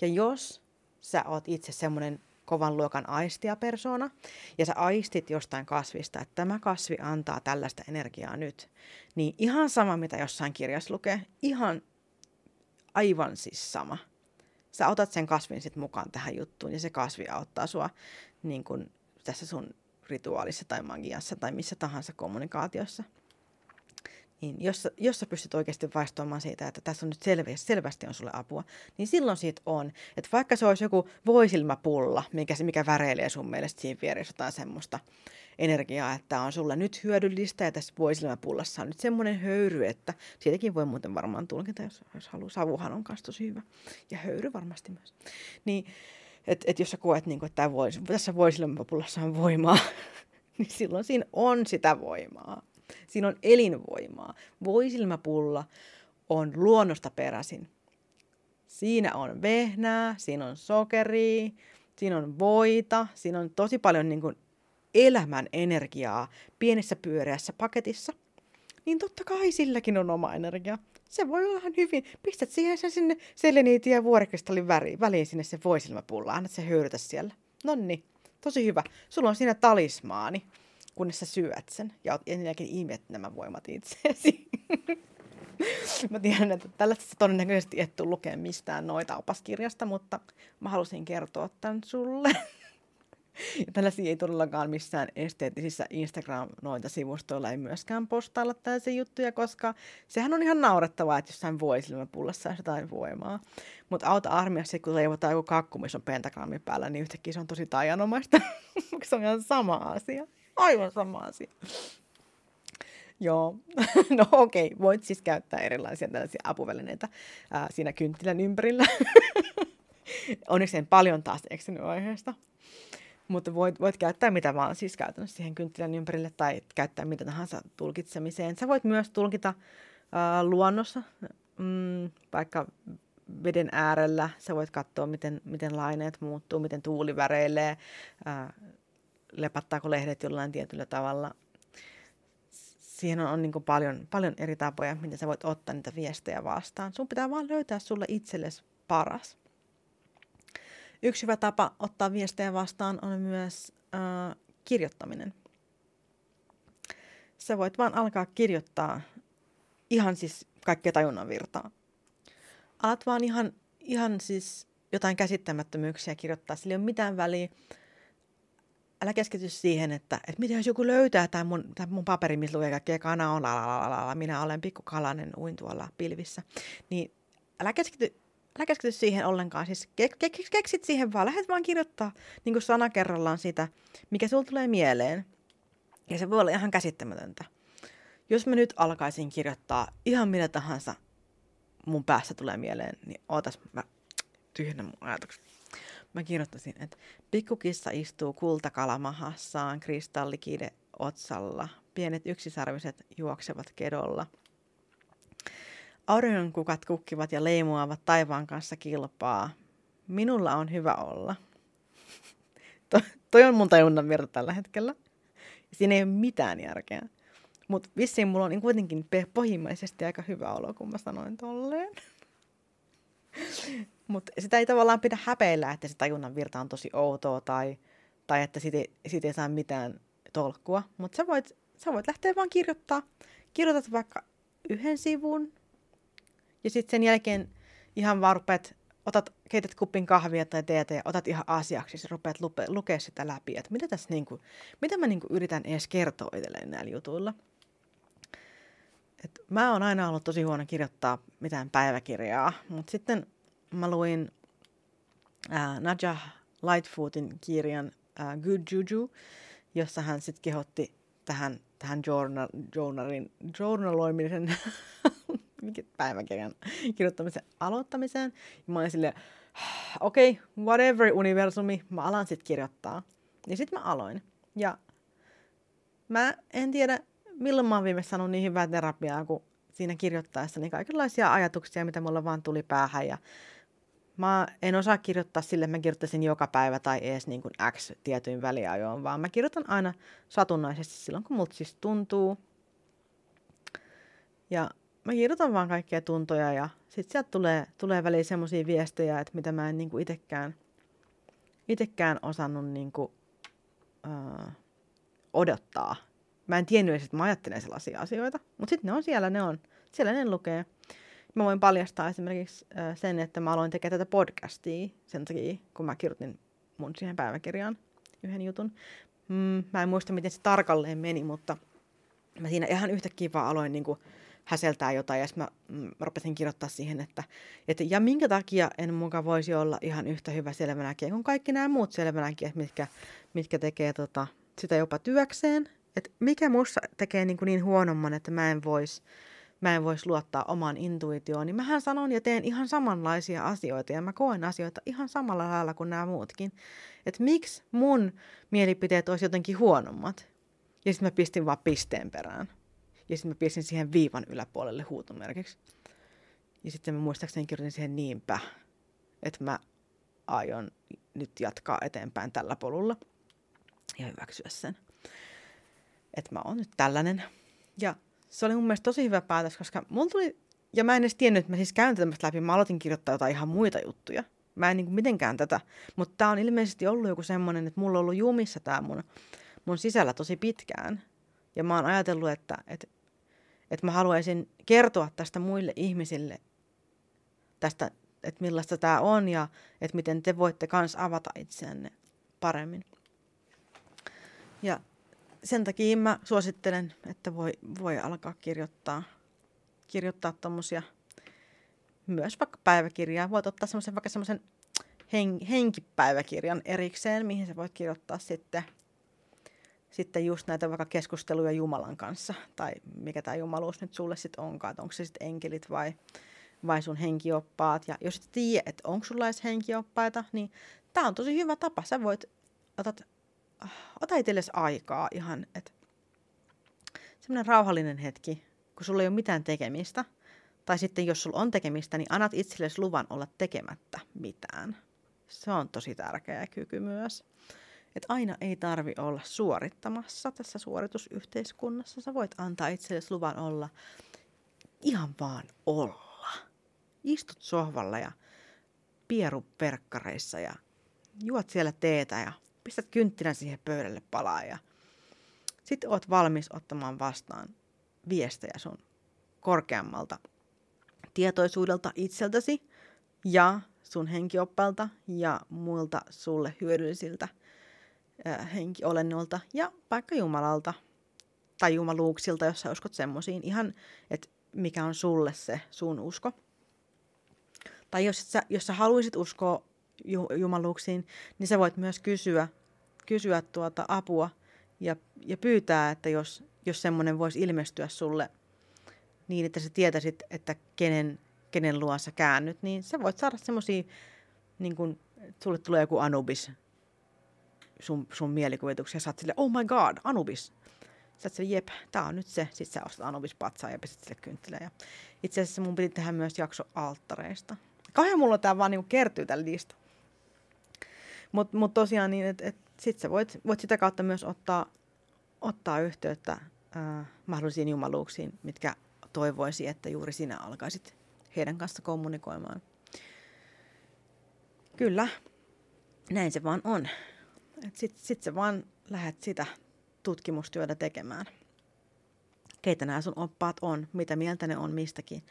Ja jos sä oot itse semmoinen kovan luokan aistia persona ja sä aistit jostain kasvista, että tämä kasvi antaa tällaista energiaa nyt, niin ihan sama mitä jossain kirjassa lukee, ihan aivan siis sama. Sä otat sen kasvin sit mukaan tähän juttuun ja se kasvi auttaa sua niin kun tässä sun rituaalissa tai magiassa tai missä tahansa kommunikaatiossa. Niin jos, jos sä pystyt oikeasti vaistoamaan siitä, että tässä on nyt selvästi, selvästi on sulle apua, niin silloin siitä on. Että vaikka se olisi joku voisilmapulla, mikä, mikä väreilee sun mielestä siinä vieressä jotain semmoista energiaa, että on sulle nyt hyödyllistä ja tässä voisilmapullassa on nyt semmoinen höyry, että siitäkin voi muuten varmaan tulkita, jos, jos haluaa. Savuhan on kanssa tosi hyvä. Ja höyry varmasti myös. Niin, että et jos sä koet, niin kuin, että vois, tässä voisilmapullassa on voimaa, niin silloin siinä on sitä voimaa. Siinä on elinvoimaa. Voisilmapulla on luonnosta peräisin. Siinä on vehnää, siinä on sokeria, siinä on voita, siinä on tosi paljon niin kuin elämän energiaa pienessä pyöreässä paketissa. Niin totta kai silläkin on oma energia. Se voi olla ihan hyvin. Pistät siihen sen sinne seleniitin ja vuorikristallin väliin, väliin sinne se voisilmapulla. Annat se höyrytä siellä. Nonni, tosi hyvä. Sulla on siinä talismaani kunnes sä syöt sen ja ensinnäkin imet nämä voimat itseesi. mä tiedän, että tällaista todennäköisesti et tule lukea mistään noita opaskirjasta, mutta mä halusin kertoa tämän sulle. Ja tällaisia ei todellakaan missään esteettisissä Instagram-noita sivustoilla ei myöskään postailla tällaisia juttuja, koska sehän on ihan naurettavaa, että jossain voisilmäpullassa on jotain voimaa. Mutta auta armiassa, kun leivotaan joku kakku, missä on pentagrammi päällä, niin yhtäkkiä se on tosi taianomaista. se on ihan sama asia. Aivan sama asia. Joo, no okei, okay. voit siis käyttää erilaisia tällaisia apuvälineitä ää, siinä kynttilän ympärillä. Onneksi en paljon taas eksynyt aiheesta. Mutta voit, voit käyttää mitä vaan siis käytännössä siihen kynttilän ympärille tai käyttää mitä tahansa tulkitsemiseen. Sä voit myös tulkita ää, luonnossa, mm, vaikka veden äärellä. Sä voit katsoa, miten, miten laineet muuttuu, miten tuuli väreilee, ää, lepattaako lehdet jollain tietyllä tavalla. Siihen on, on niin paljon, paljon eri tapoja, miten sä voit ottaa niitä viestejä vastaan. Sun pitää vaan löytää sulle itsellesi paras. Yksi hyvä tapa ottaa viestejä vastaan on myös äh, kirjoittaminen. Sä voit vaan alkaa kirjoittaa ihan siis kaikkea tajunnan virtaa. Alat vaan ihan, ihan siis jotain käsittämättömyyksiä kirjoittaa, sillä ei ole mitään väliä älä keskity siihen, että, että miten jos joku löytää tämän mun, tämän mun paperi, missä lukee kaikkea kana on, minä olen pikkukalainen, uin tuolla pilvissä. Niin älä keskity, älä keskity siihen ollenkaan. Siis ke, ke, keksit siihen vaan, lähdet vaan kirjoittaa niin kuin sana kerrallaan sitä, mikä sulla tulee mieleen. Ja se voi olla ihan käsittämätöntä. Jos mä nyt alkaisin kirjoittaa ihan mitä tahansa mun päässä tulee mieleen, niin ootas, mä tyhjennän mun ajatukset. Mä kirjoittasin, että pikkukissa istuu kultakalamahassaan kristallikide otsalla. Pienet yksisarviset juoksevat kedolla. Auringonkukat kukkivat ja leimuavat taivaan kanssa kilpaa. Minulla on hyvä olla. to, toi on mun tajunnan virta tällä hetkellä. Siinä ei ole mitään järkeä. Mutta vissiin mulla on niin kuitenkin pohjimmaisesti aika hyvä olo, kun mä sanoin tolleen. Mutta sitä ei tavallaan pidä häpeillä, että se tajunnan virta on tosi outoa tai, tai että siitä ei, siitä ei saa mitään tolkkua. Mutta sä voit, sä voit lähteä vaan kirjoittaa. Kirjoitat vaikka yhden sivun ja sitten sen jälkeen ihan vaan rupeat, otat, keität kuppin kahvia tai teetä ja otat ihan asiaksi ja rupeat lupe, lukea sitä läpi, että mitä, tässä niinku, mitä mä niinku yritän edes kertoa itselleen näillä jutuilla. Et mä oon aina ollut tosi huono kirjoittaa mitään päiväkirjaa, mutta sitten mä luin äh, Nadja Lightfootin kirjan äh, Good Juju, jossa hän sitten kehotti tähän, tähän journal, journalin, journaloimisen päiväkirjan kirjoittamisen aloittamiseen. Ja mä olin silleen, okei, okay, whatever universumi, mä alan sitten kirjoittaa. Ja sitten mä aloin. Ja mä en tiedä, milloin mä oon viimeksi saanut niin hyvää terapiaa, kun siinä kirjoittaessa niin kaikenlaisia ajatuksia, mitä mulla vaan tuli päähän. Ja mä en osaa kirjoittaa sille, että mä kirjoittaisin joka päivä tai edes niin kuin X tietyin väliajoin, vaan mä kirjoitan aina satunnaisesti silloin, kun multa siis tuntuu. Ja mä kirjoitan vaan kaikkia tuntoja ja sitten sieltä tulee, tulee väliin semmoisia viestejä, että mitä mä en niin kuin itekään, itekään osannut niin kuin, uh, odottaa Mä en tiennyt edes, että mä ajattelen sellaisia asioita. Mutta sitten ne on siellä, ne on. Siellä ne lukee. mä voin paljastaa esimerkiksi sen, että mä aloin tekemään tätä podcastia sen takia, kun mä kirjoitin mun siihen päiväkirjaan yhden jutun. Mm, mä en muista, miten se tarkalleen meni, mutta mä siinä ihan yhtäkkiä vaan aloin niin kuin häseltää jotain ja mä, mm, mä rupesin kirjoittaa siihen, että, että ja minkä takia en muka voisi olla ihan yhtä hyvä selvänäkijä kuin kaikki nämä muut selvänäkijät, mitkä, mitkä tekee tota, sitä jopa työkseen. Että mikä musta tekee niin, kuin niin huonomman, että mä en voisi mä en vois luottaa omaan intuitioon, niin mähän sanon ja teen ihan samanlaisia asioita ja mä koen asioita ihan samalla lailla kuin nämä muutkin. Että miksi mun mielipiteet olisi jotenkin huonommat? Ja sitten mä pistin vaan pisteen perään. Ja sitten mä pistin siihen viivan yläpuolelle huutomerkiksi. Ja sitten mä muistaakseni kirjoitin siihen niinpä, että mä aion nyt jatkaa eteenpäin tällä polulla ja hyväksyä sen. Että mä oon nyt tällainen. Ja se oli mun mielestä tosi hyvä päätös, koska mulla tuli, ja mä en edes tiennyt, että mä siis käyn tämmöistä läpi, mä aloitin kirjoittaa jotain ihan muita juttuja. Mä en niin kuin mitenkään tätä, mutta tää on ilmeisesti ollut joku semmoinen, että mulla on ollut jumissa tää mun, mun sisällä tosi pitkään. Ja mä oon ajatellut, että, että, että mä haluaisin kertoa tästä muille ihmisille, tästä, että millaista tämä on ja että miten te voitte kans avata itseänne paremmin. Ja sen takia mä suosittelen, että voi, voi alkaa kirjoittaa, kirjoittaa tommosia myös vaikka päiväkirjaa. Voit ottaa semmoisen vaikka semmoisen hen, henkipäiväkirjan erikseen, mihin sä voit kirjoittaa sitten, sitten just näitä vaikka keskusteluja Jumalan kanssa. Tai mikä tämä jumaluus nyt sulle sitten onkaan, onko se sitten enkelit vai, vai sun henkioppaat. Ja jos et tiedä, että onko sulla edes henkioppaita, niin tämä on tosi hyvä tapa. Sä voit, otat ota itsellesi aikaa ihan, että semmoinen rauhallinen hetki, kun sulla ei ole mitään tekemistä, tai sitten jos sulla on tekemistä, niin annat itsellesi luvan olla tekemättä mitään. Se on tosi tärkeä kyky myös. Että aina ei tarvi olla suorittamassa tässä suoritusyhteiskunnassa. Sä voit antaa itsellesi luvan olla ihan vaan olla. Istut sohvalla ja pieru perkkareissa ja juot siellä teetä ja pistät kynttilän siihen pöydälle palaa ja sitten oot valmis ottamaan vastaan viestejä sun korkeammalta tietoisuudelta itseltäsi ja sun henkioppalta ja muilta sulle hyödyllisiltä henkiolennolta ja vaikka Jumalalta tai jumaluuksilta, jos sä uskot semmoisiin. Ihan, että mikä on sulle se sun usko. Tai jos, sä, jos sä haluaisit uskoa jumaluuksiin, niin sä voit myös kysyä, kysyä tuota apua ja, ja pyytää, että jos, jos semmoinen voisi ilmestyä sulle niin, että sä tietäisit, että kenen, kenen luonsa käännyt, niin sä voit saada semmoisia, niin kun sulle tulee joku Anubis sun, sun mielikuvituksia, sä oot sille, oh my god, Anubis. Sä oot jep, tää on nyt se. Sitten sä ostat Anubis patsaa ja pistät sille kynttilä. Ja itse asiassa mun piti tehdä myös jakso alttareista. Kauhean mulla tää vaan niinku kertyy tällä lista. Mutta mut tosiaan niin, että et, sit sä voit, voit sitä kautta myös ottaa, ottaa yhteyttä ää, mahdollisiin jumaluuksiin, mitkä toivoisi, että juuri sinä alkaisit heidän kanssa kommunikoimaan. Kyllä, näin se vaan on. Sitten sit sä vaan lähdet sitä tutkimustyötä tekemään. Keitä nämä sun oppaat on, mitä mieltä ne on mistäkin.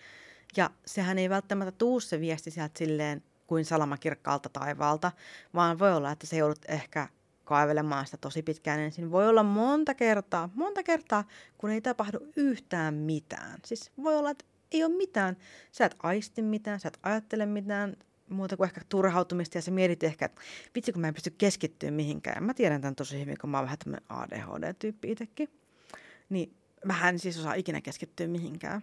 Ja sehän ei välttämättä tuu se viesti sieltä silleen kuin salamakirkkaalta taivaalta, vaan voi olla, että se joudut ehkä kaivelemaan sitä tosi pitkään ensin. Voi olla monta kertaa, monta kertaa, kun ei tapahdu yhtään mitään. Siis voi olla, että ei ole mitään. Sä et aisti mitään, sä et ajattele mitään muuta kuin ehkä turhautumista ja sä mietit ehkä, että vitsi kun mä en pysty keskittyä mihinkään. Mä tiedän tämän tosi hyvin, kun mä oon vähän tämmöinen ADHD-tyyppi itsekin. Niin vähän siis osaa ikinä keskittyä mihinkään.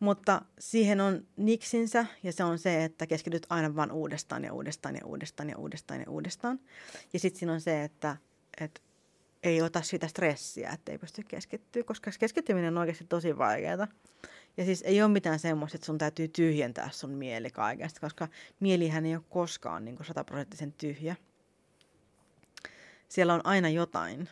Mutta siihen on niksinsä ja se on se, että keskityt aina vaan uudestaan ja uudestaan ja uudestaan ja uudestaan ja uudestaan. Ja sitten siinä on se, että, että ei ota sitä stressiä, että ei pysty keskittyä, koska keskittyminen on oikeasti tosi vaikeaa. Ja siis ei ole mitään semmoista, että sun täytyy tyhjentää sun mieli kaikesta, koska mielihän ei ole koskaan niin sataprosenttisen tyhjä. Siellä on aina jotain,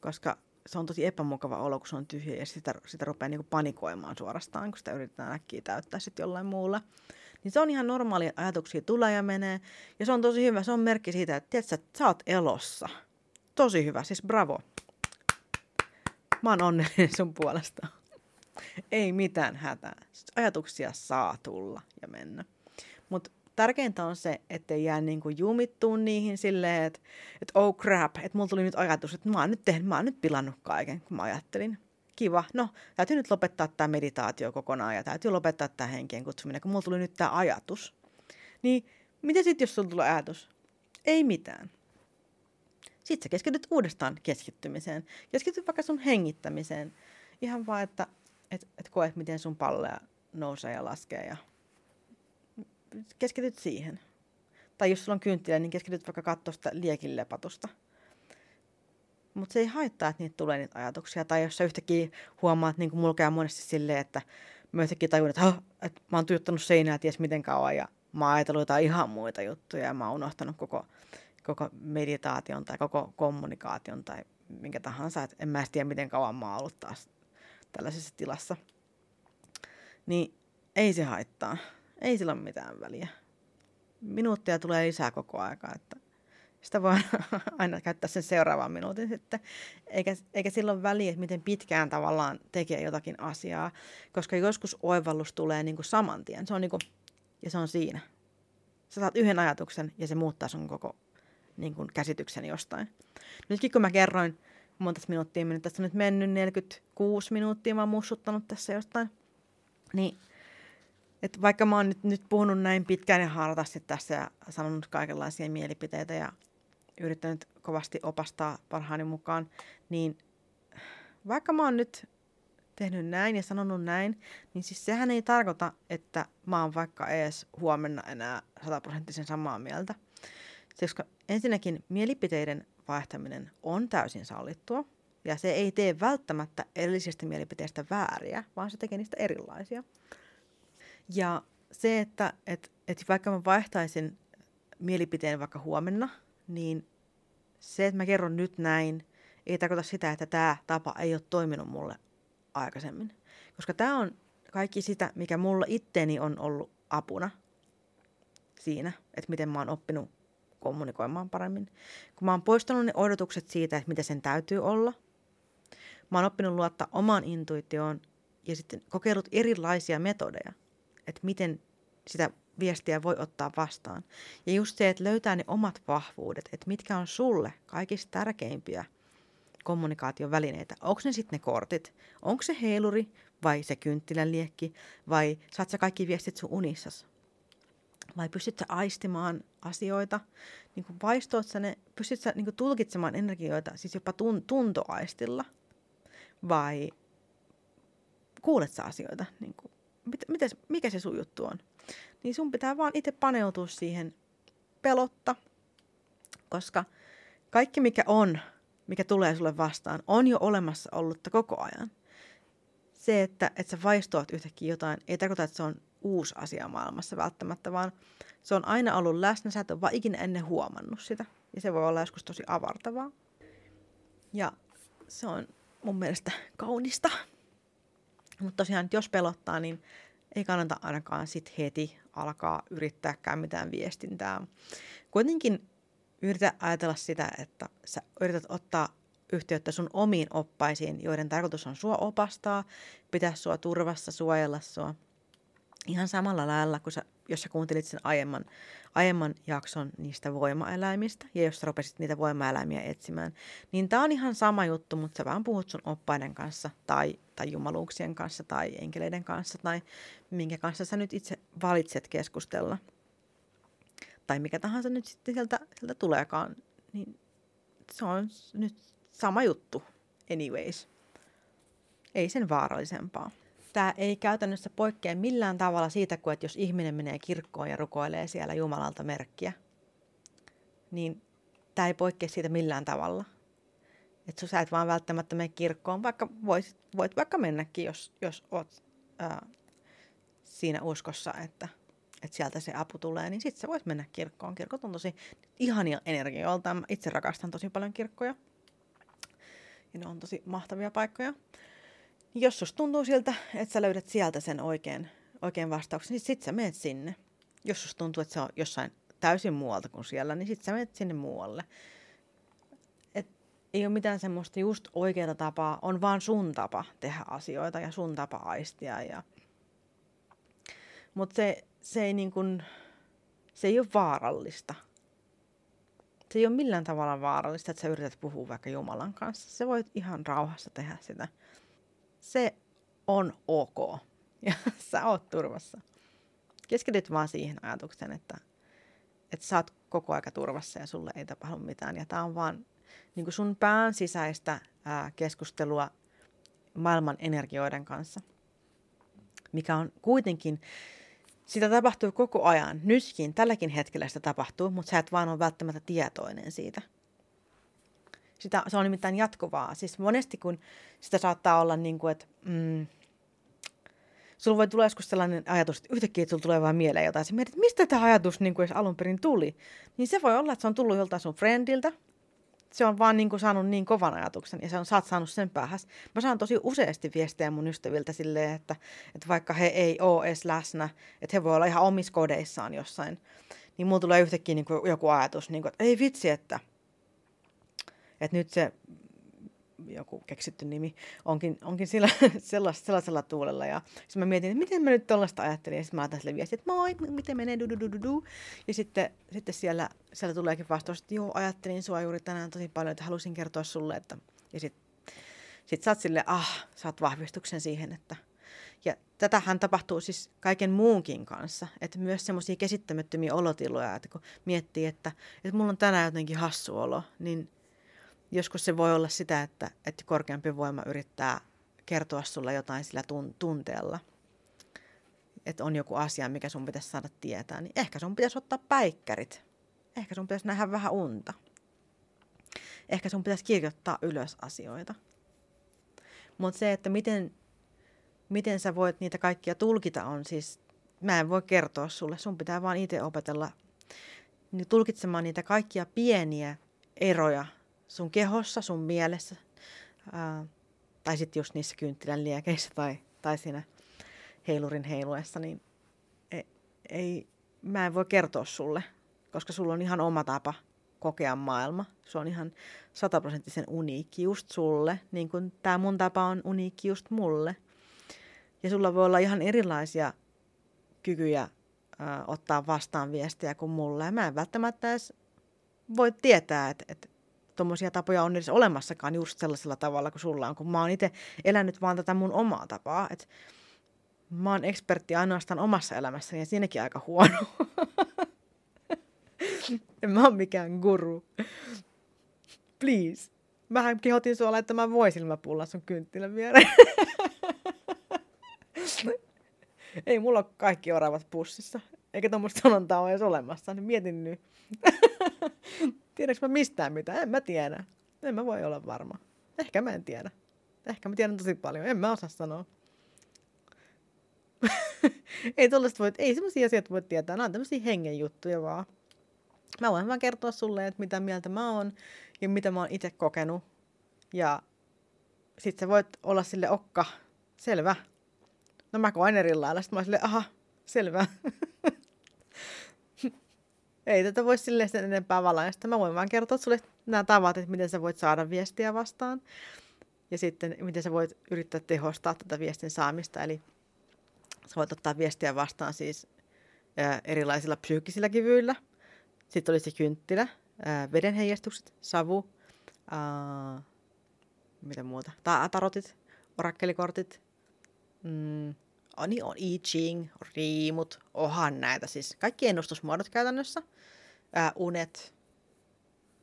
koska se on tosi epämukava olo, kun se on tyhjä ja sitä, sitä rupeaa niin panikoimaan suorastaan, kun sitä yritetään äkkiä täyttää sitten jollain muulla. Niin se on ihan normaali, ajatuksia tulee ja menee. Ja se on tosi hyvä, se on merkki siitä, että tiedätkö, että sä oot elossa. Tosi hyvä, siis bravo. Mä oon onnellinen sun puolesta. Ei mitään hätää. Ajatuksia saa tulla ja mennä. Mutta tärkeintä on se, ettei jää niinku jumittuun niihin silleen, että et oh crap, että mulla tuli nyt ajatus, että mä oon nyt tehnyt, mä oon nyt pilannut kaiken, kun mä ajattelin. Kiva, no täytyy nyt lopettaa tämä meditaatio kokonaan ja täytyy lopettaa tämä henkien kutsuminen, kun mulla tuli nyt tämä ajatus. Niin mitä sitten, jos sulla tulee ajatus? Ei mitään. Sitten sä keskityt uudestaan keskittymiseen. Keskityt vaikka sun hengittämiseen. Ihan vaan, että et, et koet, miten sun palleja nousee ja laskee ja keskityt siihen. Tai jos sulla on kynttilä, niin keskityt vaikka katsoa sitä liekin lepatusta. Mutta se ei haittaa, että niitä tulee niitä ajatuksia. Tai jos sä yhtäkkiä huomaat, niin kuin mulla monesti silleen, että mä yhtäkkiä tajun, että, että mä oon tuijottanut seinää ties miten kauan ja mä oon ajatellut jotain ihan muita juttuja ja mä oon unohtanut koko, koko meditaation tai koko kommunikaation tai minkä tahansa. Et en mä tiedä, miten kauan mä oon ollut taas tällaisessa tilassa. Niin ei se haittaa. Ei sillä ole mitään väliä. Minuuttia tulee lisää koko aika, että sitä voi aina käyttää sen seuraavan minuutin sitten. Eikä, eikä silloin väliä, että miten pitkään tavallaan tekee jotakin asiaa, koska joskus oivallus tulee niin kuin saman tien. Se on niin kuin, ja se on siinä. Sä saat yhden ajatuksen ja se muuttaa sun koko niin kuin käsityksen jostain. Nytkin kun mä kerroin, monta minuuttia mennyt, tässä on nyt mennyt 46 minuuttia, mä oon mussuttanut tässä jostain, niin et vaikka mä oon nyt, nyt puhunut näin pitkään ja hartaasti tässä ja sanonut kaikenlaisia mielipiteitä ja yrittänyt kovasti opastaa parhaani mukaan, niin vaikka mä oon nyt tehnyt näin ja sanonut näin, niin siis sehän ei tarkoita, että mä oon vaikka edes huomenna enää sataprosenttisen samaa mieltä. Koska ensinnäkin mielipiteiden vaihtaminen on täysin sallittua, ja se ei tee välttämättä erillisistä mielipiteistä vääriä, vaan se tekee niistä erilaisia. Ja se, että et, et vaikka mä vaihtaisin mielipiteen vaikka huomenna, niin se, että mä kerron nyt näin, ei tarkoita sitä, että tämä tapa ei ole toiminut mulle aikaisemmin. Koska tämä on kaikki sitä, mikä mulla itteeni on ollut apuna siinä, että miten mä oon oppinut kommunikoimaan paremmin. Kun mä oon poistanut ne odotukset siitä, että mitä sen täytyy olla, mä oon oppinut luottaa omaan intuitioon ja sitten kokeillut erilaisia metodeja, että miten sitä viestiä voi ottaa vastaan. Ja just se, että löytää ne omat vahvuudet, että mitkä on sulle kaikista tärkeimpiä kommunikaation välineitä. Onko ne sitten ne kortit? Onko se heiluri vai se kynttilän liekki vai saat sä kaikki viestit sun unissas? Vai pystyt sä aistimaan asioita? Niin kuin vaistoot sä ne, pystyt sä niin kuin tulkitsemaan energioita, siis jopa tun, tuntoaistilla? Vai kuulet sä asioita? Niin kuin, mit, mites, mikä se sun juttu on? Niin sun pitää vaan itse paneutua siihen pelotta, koska kaikki mikä on, mikä tulee sulle vastaan, on jo olemassa ollutta koko ajan. Se, että, että sä vaistoat yhtäkkiä jotain, ei tarkoita, että se on uusi asia maailmassa välttämättä, vaan se on aina ollut läsnä, sä et ole vaan ikinä ennen huomannut sitä. Ja se voi olla joskus tosi avartavaa. Ja se on mun mielestä kaunista. Mutta tosiaan, jos pelottaa, niin ei kannata ainakaan sit heti alkaa yrittääkään mitään viestintää. Kuitenkin yritä ajatella sitä, että sä yrität ottaa yhteyttä sun omiin oppaisiin, joiden tarkoitus on sua opastaa, pitää sua turvassa, suojella sua – ihan samalla lailla, kun sä, jos sä kuuntelit sen aiemman, aiemman jakson niistä voimaeläimistä, ja jos sä rupesit niitä voimaeläimiä etsimään, niin tää on ihan sama juttu, mutta sä vaan puhut sun oppaiden kanssa, tai, tai jumaluuksien kanssa, tai enkeleiden kanssa, tai minkä kanssa sä nyt itse valitset keskustella. Tai mikä tahansa nyt sitten sieltä, sieltä tuleekaan, niin se on nyt sama juttu anyways. Ei sen vaarallisempaa tämä ei käytännössä poikkea millään tavalla siitä, kuin että jos ihminen menee kirkkoon ja rukoilee siellä Jumalalta merkkiä, niin tämä ei poikkea siitä millään tavalla. Että sä et vaan välttämättä mene kirkkoon, vaikka voit, voit vaikka mennäkin, jos, jos oot ää, siinä uskossa, että, että sieltä se apu tulee, niin sitten sä voit mennä kirkkoon. Kirkot on tosi ihania energioilta. Mä itse rakastan tosi paljon kirkkoja. Ja ne on tosi mahtavia paikkoja jos susta tuntuu siltä, että sä löydät sieltä sen oikein, oikein vastauksen, niin sit sä menet sinne. Jos susta tuntuu, että se on jossain täysin muualta kuin siellä, niin sit sä menet sinne muualle. Et ei ole mitään semmoista just oikeaa tapaa, on vaan sun tapa tehdä asioita ja sun tapa aistia. Ja... Mutta se, se, ei niin kun, se ei ole vaarallista. Se ei ole millään tavalla vaarallista, että sä yrität puhua vaikka Jumalan kanssa. Se voit ihan rauhassa tehdä sitä. Se on ok. Ja sä oot turvassa. Keskityt vaan siihen ajatukseen, että, että sä oot koko aika turvassa ja sulle ei tapahdu mitään. Ja tää on vaan niin sun pään sisäistä ää, keskustelua maailman energioiden kanssa, mikä on kuitenkin, sitä tapahtuu koko ajan. Nytkin, tälläkin hetkellä sitä tapahtuu, mutta sä et vaan ole välttämättä tietoinen siitä. Sitä, se on nimittäin jatkuvaa. Siis monesti kun sitä saattaa olla niin kuin, että mm, sulla voi tulla joskus sellainen ajatus, että yhtäkkiä sulla tulee vaan mieleen jotain. Sä mietit, mistä tämä ajatus niin kuin edes alun perin tuli. Niin se voi olla, että se on tullut joltain sun friendiltä, se on vaan niin kuin saanut niin kovan ajatuksen ja se on, sä oot saanut sen päähäs. Mä saan tosi useasti viestejä mun ystäviltä silleen, että, että vaikka he ei ole edes läsnä, että he voi olla ihan omissa kodeissaan jossain, niin mulla tulee yhtäkkiä niin kuin joku ajatus, niin kuin, että ei vitsi, että, että nyt se joku keksitty nimi, onkin, onkin sillä, sellaisella, sellaisella tuulella. Ja sitten mä mietin, että miten mä nyt tuollaista ajattelin. Ja sitten mä laitan sille viestiä, että moi, miten menee, du, du, du, du. Ja sitten, sitten siellä, siellä tuleekin vastaus, että joo, ajattelin sua juuri tänään tosi paljon, että halusin kertoa sulle. Että... Ja sitten sit sä oot sille, ah, saat vahvistuksen siihen, että ja tätähän tapahtuu siis kaiken muunkin kanssa, että myös semmoisia käsittämättömiä olotiloja, että kun miettii, että, että mulla on tänään jotenkin hassu olo, niin joskus se voi olla sitä, että, että korkeampi voima yrittää kertoa sulle jotain sillä tun- tunteella. Että on joku asia, mikä sun pitäisi saada tietää. Niin ehkä sun pitäisi ottaa päikkärit. Ehkä sun pitäisi nähdä vähän unta. Ehkä sun pitäisi kirjoittaa ylös asioita. Mutta se, että miten, miten sä voit niitä kaikkia tulkita on siis, mä en voi kertoa sulle. Sun pitää vaan itse opetella niin tulkitsemaan niitä kaikkia pieniä eroja sun kehossa, sun mielessä, ää, tai sitten just niissä kynttilän liekeissä tai, tai siinä heilurin heiluessa, niin ei, ei, mä en voi kertoa sulle, koska sulla on ihan oma tapa kokea maailma. Se on ihan sataprosenttisen uniikki just sulle, niin kuin tämä mun tapa on uniikki just mulle. Ja sulla voi olla ihan erilaisia kykyjä ottaa vastaan viestiä kuin mulle. Ja mä en välttämättä edes voi tietää, että, että tuommoisia tapoja on edes olemassakaan just sellaisella tavalla kuin sulla on, kun mä oon itse elänyt vaan tätä mun omaa tapaa. Et mä oon ekspertti ainoastaan omassa elämässäni ja siinäkin aika huono. en mä oon mikään guru. Please. Mähän kehotin sua laittamaan voisilmäpulla sun kynttilän viereen. Ei mulla ole kaikki oravat pussissa. Eikä tuommoista sanontaa ole edes olemassa, niin mietin nyt. Tiedätkö mä mistään mitään? En mä tiedä. En mä voi olla varma. Ehkä mä en tiedä. Ehkä mä tiedän tosi paljon. En mä osaa sanoa. ei tollaista voi, ei semmoisia asioita voi tietää. Nämä on tämmöisiä hengen juttuja vaan. Mä voin vaan kertoa sulle, että mitä mieltä mä oon ja mitä mä oon itse kokenut. Ja sit sä voit olla sille okka, selvä. No mä koen eri lailla. Sitten mä oon sille, aha, selvä. ei tätä voi silleen sen enempää valaista. Mä voin vaan kertoa sulle nämä tavat, että miten sä voit saada viestiä vastaan. Ja sitten miten sä voit yrittää tehostaa tätä viestin saamista. Eli sä voit ottaa viestiä vastaan siis ää, erilaisilla psyykkisillä kyvyillä. Sitten olisi kynttilä, ää, vedenheijastukset, savu, ää, mitä muuta, Ta- tarotit, orakkelikortit, mm, on, niin on I Ching, riimut, ohan näitä siis. Kaikki ennustusmuodot käytännössä. Ää, unet.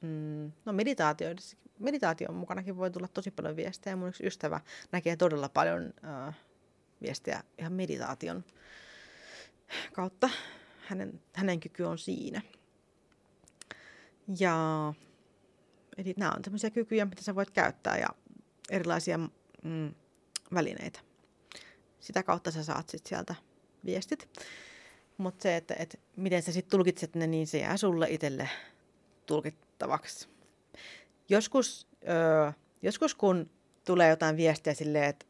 Mm, no meditaatio, meditaation mukanakin voi tulla tosi paljon viestejä. Mun yksi ystävä näkee todella paljon ää, viestejä ihan meditaation kautta. Hänen, hänen kyky on siinä. Ja eli nämä on tämmöisiä kykyjä, mitä sä voit käyttää ja erilaisia mm, välineitä sitä kautta sä saat sit sieltä viestit. Mutta se, että et miten sä sitten tulkitset ne, niin se jää sulle itselle tulkittavaksi. Joskus, öö, joskus kun tulee jotain viestiä silleen, että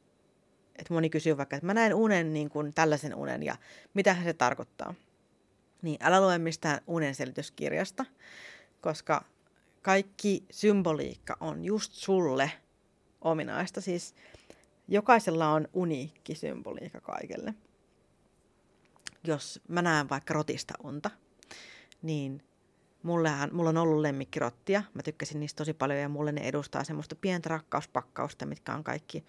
et moni kysyy vaikka, että mä näen unen niin kuin tällaisen unen ja mitä se tarkoittaa. Niin älä lue mistään unen selityskirjasta, koska kaikki symboliikka on just sulle ominaista. Siis jokaisella on uniikki symboliikka kaikelle. Jos mä näen vaikka rotista unta, niin mullehan, mulla on ollut lemmikkirottia. Mä tykkäsin niistä tosi paljon ja mulle ne edustaa semmoista pientä rakkauspakkausta, mitkä on kaikki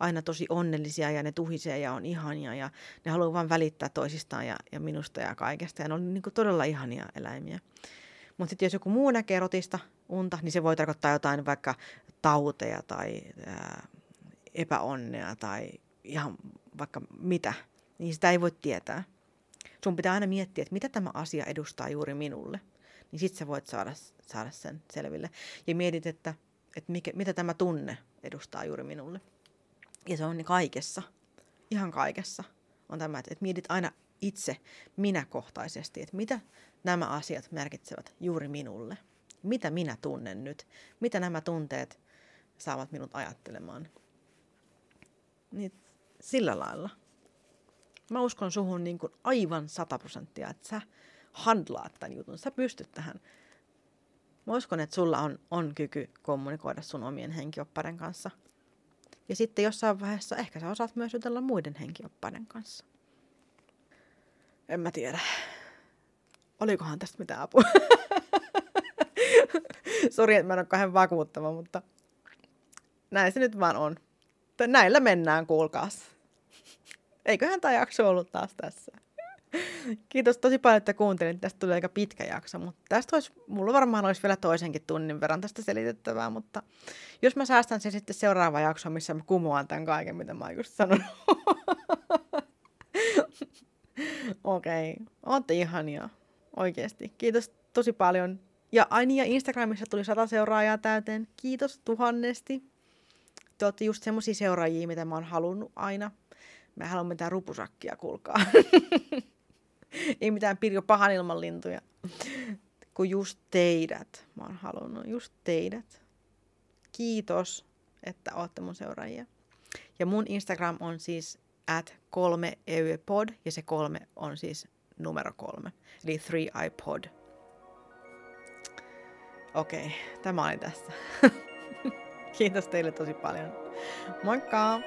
aina tosi onnellisia ja ne tuhisee ja on ihania ja ne haluaa vaan välittää toisistaan ja, ja minusta ja kaikesta. Ja ne on niin todella ihania eläimiä. Mutta sitten jos joku muu näkee rotista unta, niin se voi tarkoittaa jotain vaikka tauteja tai ää, epäonnea tai ihan vaikka mitä. Niin sitä ei voi tietää. Sun pitää aina miettiä, että mitä tämä asia edustaa juuri minulle. Niin sit sä voit saada, saada sen selville. Ja mietit, että, että mikä, mitä tämä tunne edustaa juuri minulle. Ja se on niin kaikessa, ihan kaikessa on tämä, että, että mietit aina itse minäkohtaisesti, että mitä nämä asiat merkitsevät juuri minulle. Mitä minä tunnen nyt? Mitä nämä tunteet saavat minut ajattelemaan? Niin sillä lailla. Mä uskon suhun niin kuin aivan sata prosenttia, että sä handlaat tämän jutun. Sä pystyt tähän. Mä uskon, että sulla on, on kyky kommunikoida sun omien henkioppaiden kanssa. Ja sitten jossain vaiheessa ehkä sä osaat myös jutella muiden henkioppaiden kanssa. En mä tiedä. Olikohan tästä mitään apua? Sori, että mä en ole kahden vakuuttava, mutta näin se nyt vaan on. Näillä mennään, kuulkaas. Eiköhän tämä jakso ollut taas tässä. Kiitos tosi paljon, että kuuntelin. Tästä tuli aika pitkä jakso, mutta tästä olisi, mulla varmaan olisi vielä toisenkin tunnin verran tästä selitettävää, mutta jos mä säästän sen sitten seuraava jakso, missä mä kumoan tämän kaiken, mitä mä just sanonut. Okei, okay. ootte ihania. Oikeesti. Kiitos tosi paljon. Ja aini ja Instagramissa tuli sata seuraajaa täyteen. Kiitos tuhannesti. Te olette just semmosia seuraajia, mitä mä oon halunnut aina. Mä en halua mitään rupusakkia, kuulkaa. Ei mitään Pirjo pahan ilman lintuja. Kun just teidät. Mä oon halunnut just teidät. Kiitos, että ootte mun seuraajia. Ja mun Instagram on siis at kolme eupod ja se kolme on siis numero kolme. Eli three iPod. Okei, okay, tämä oli tässä. Kiitos teille tosi paljon. Moikka!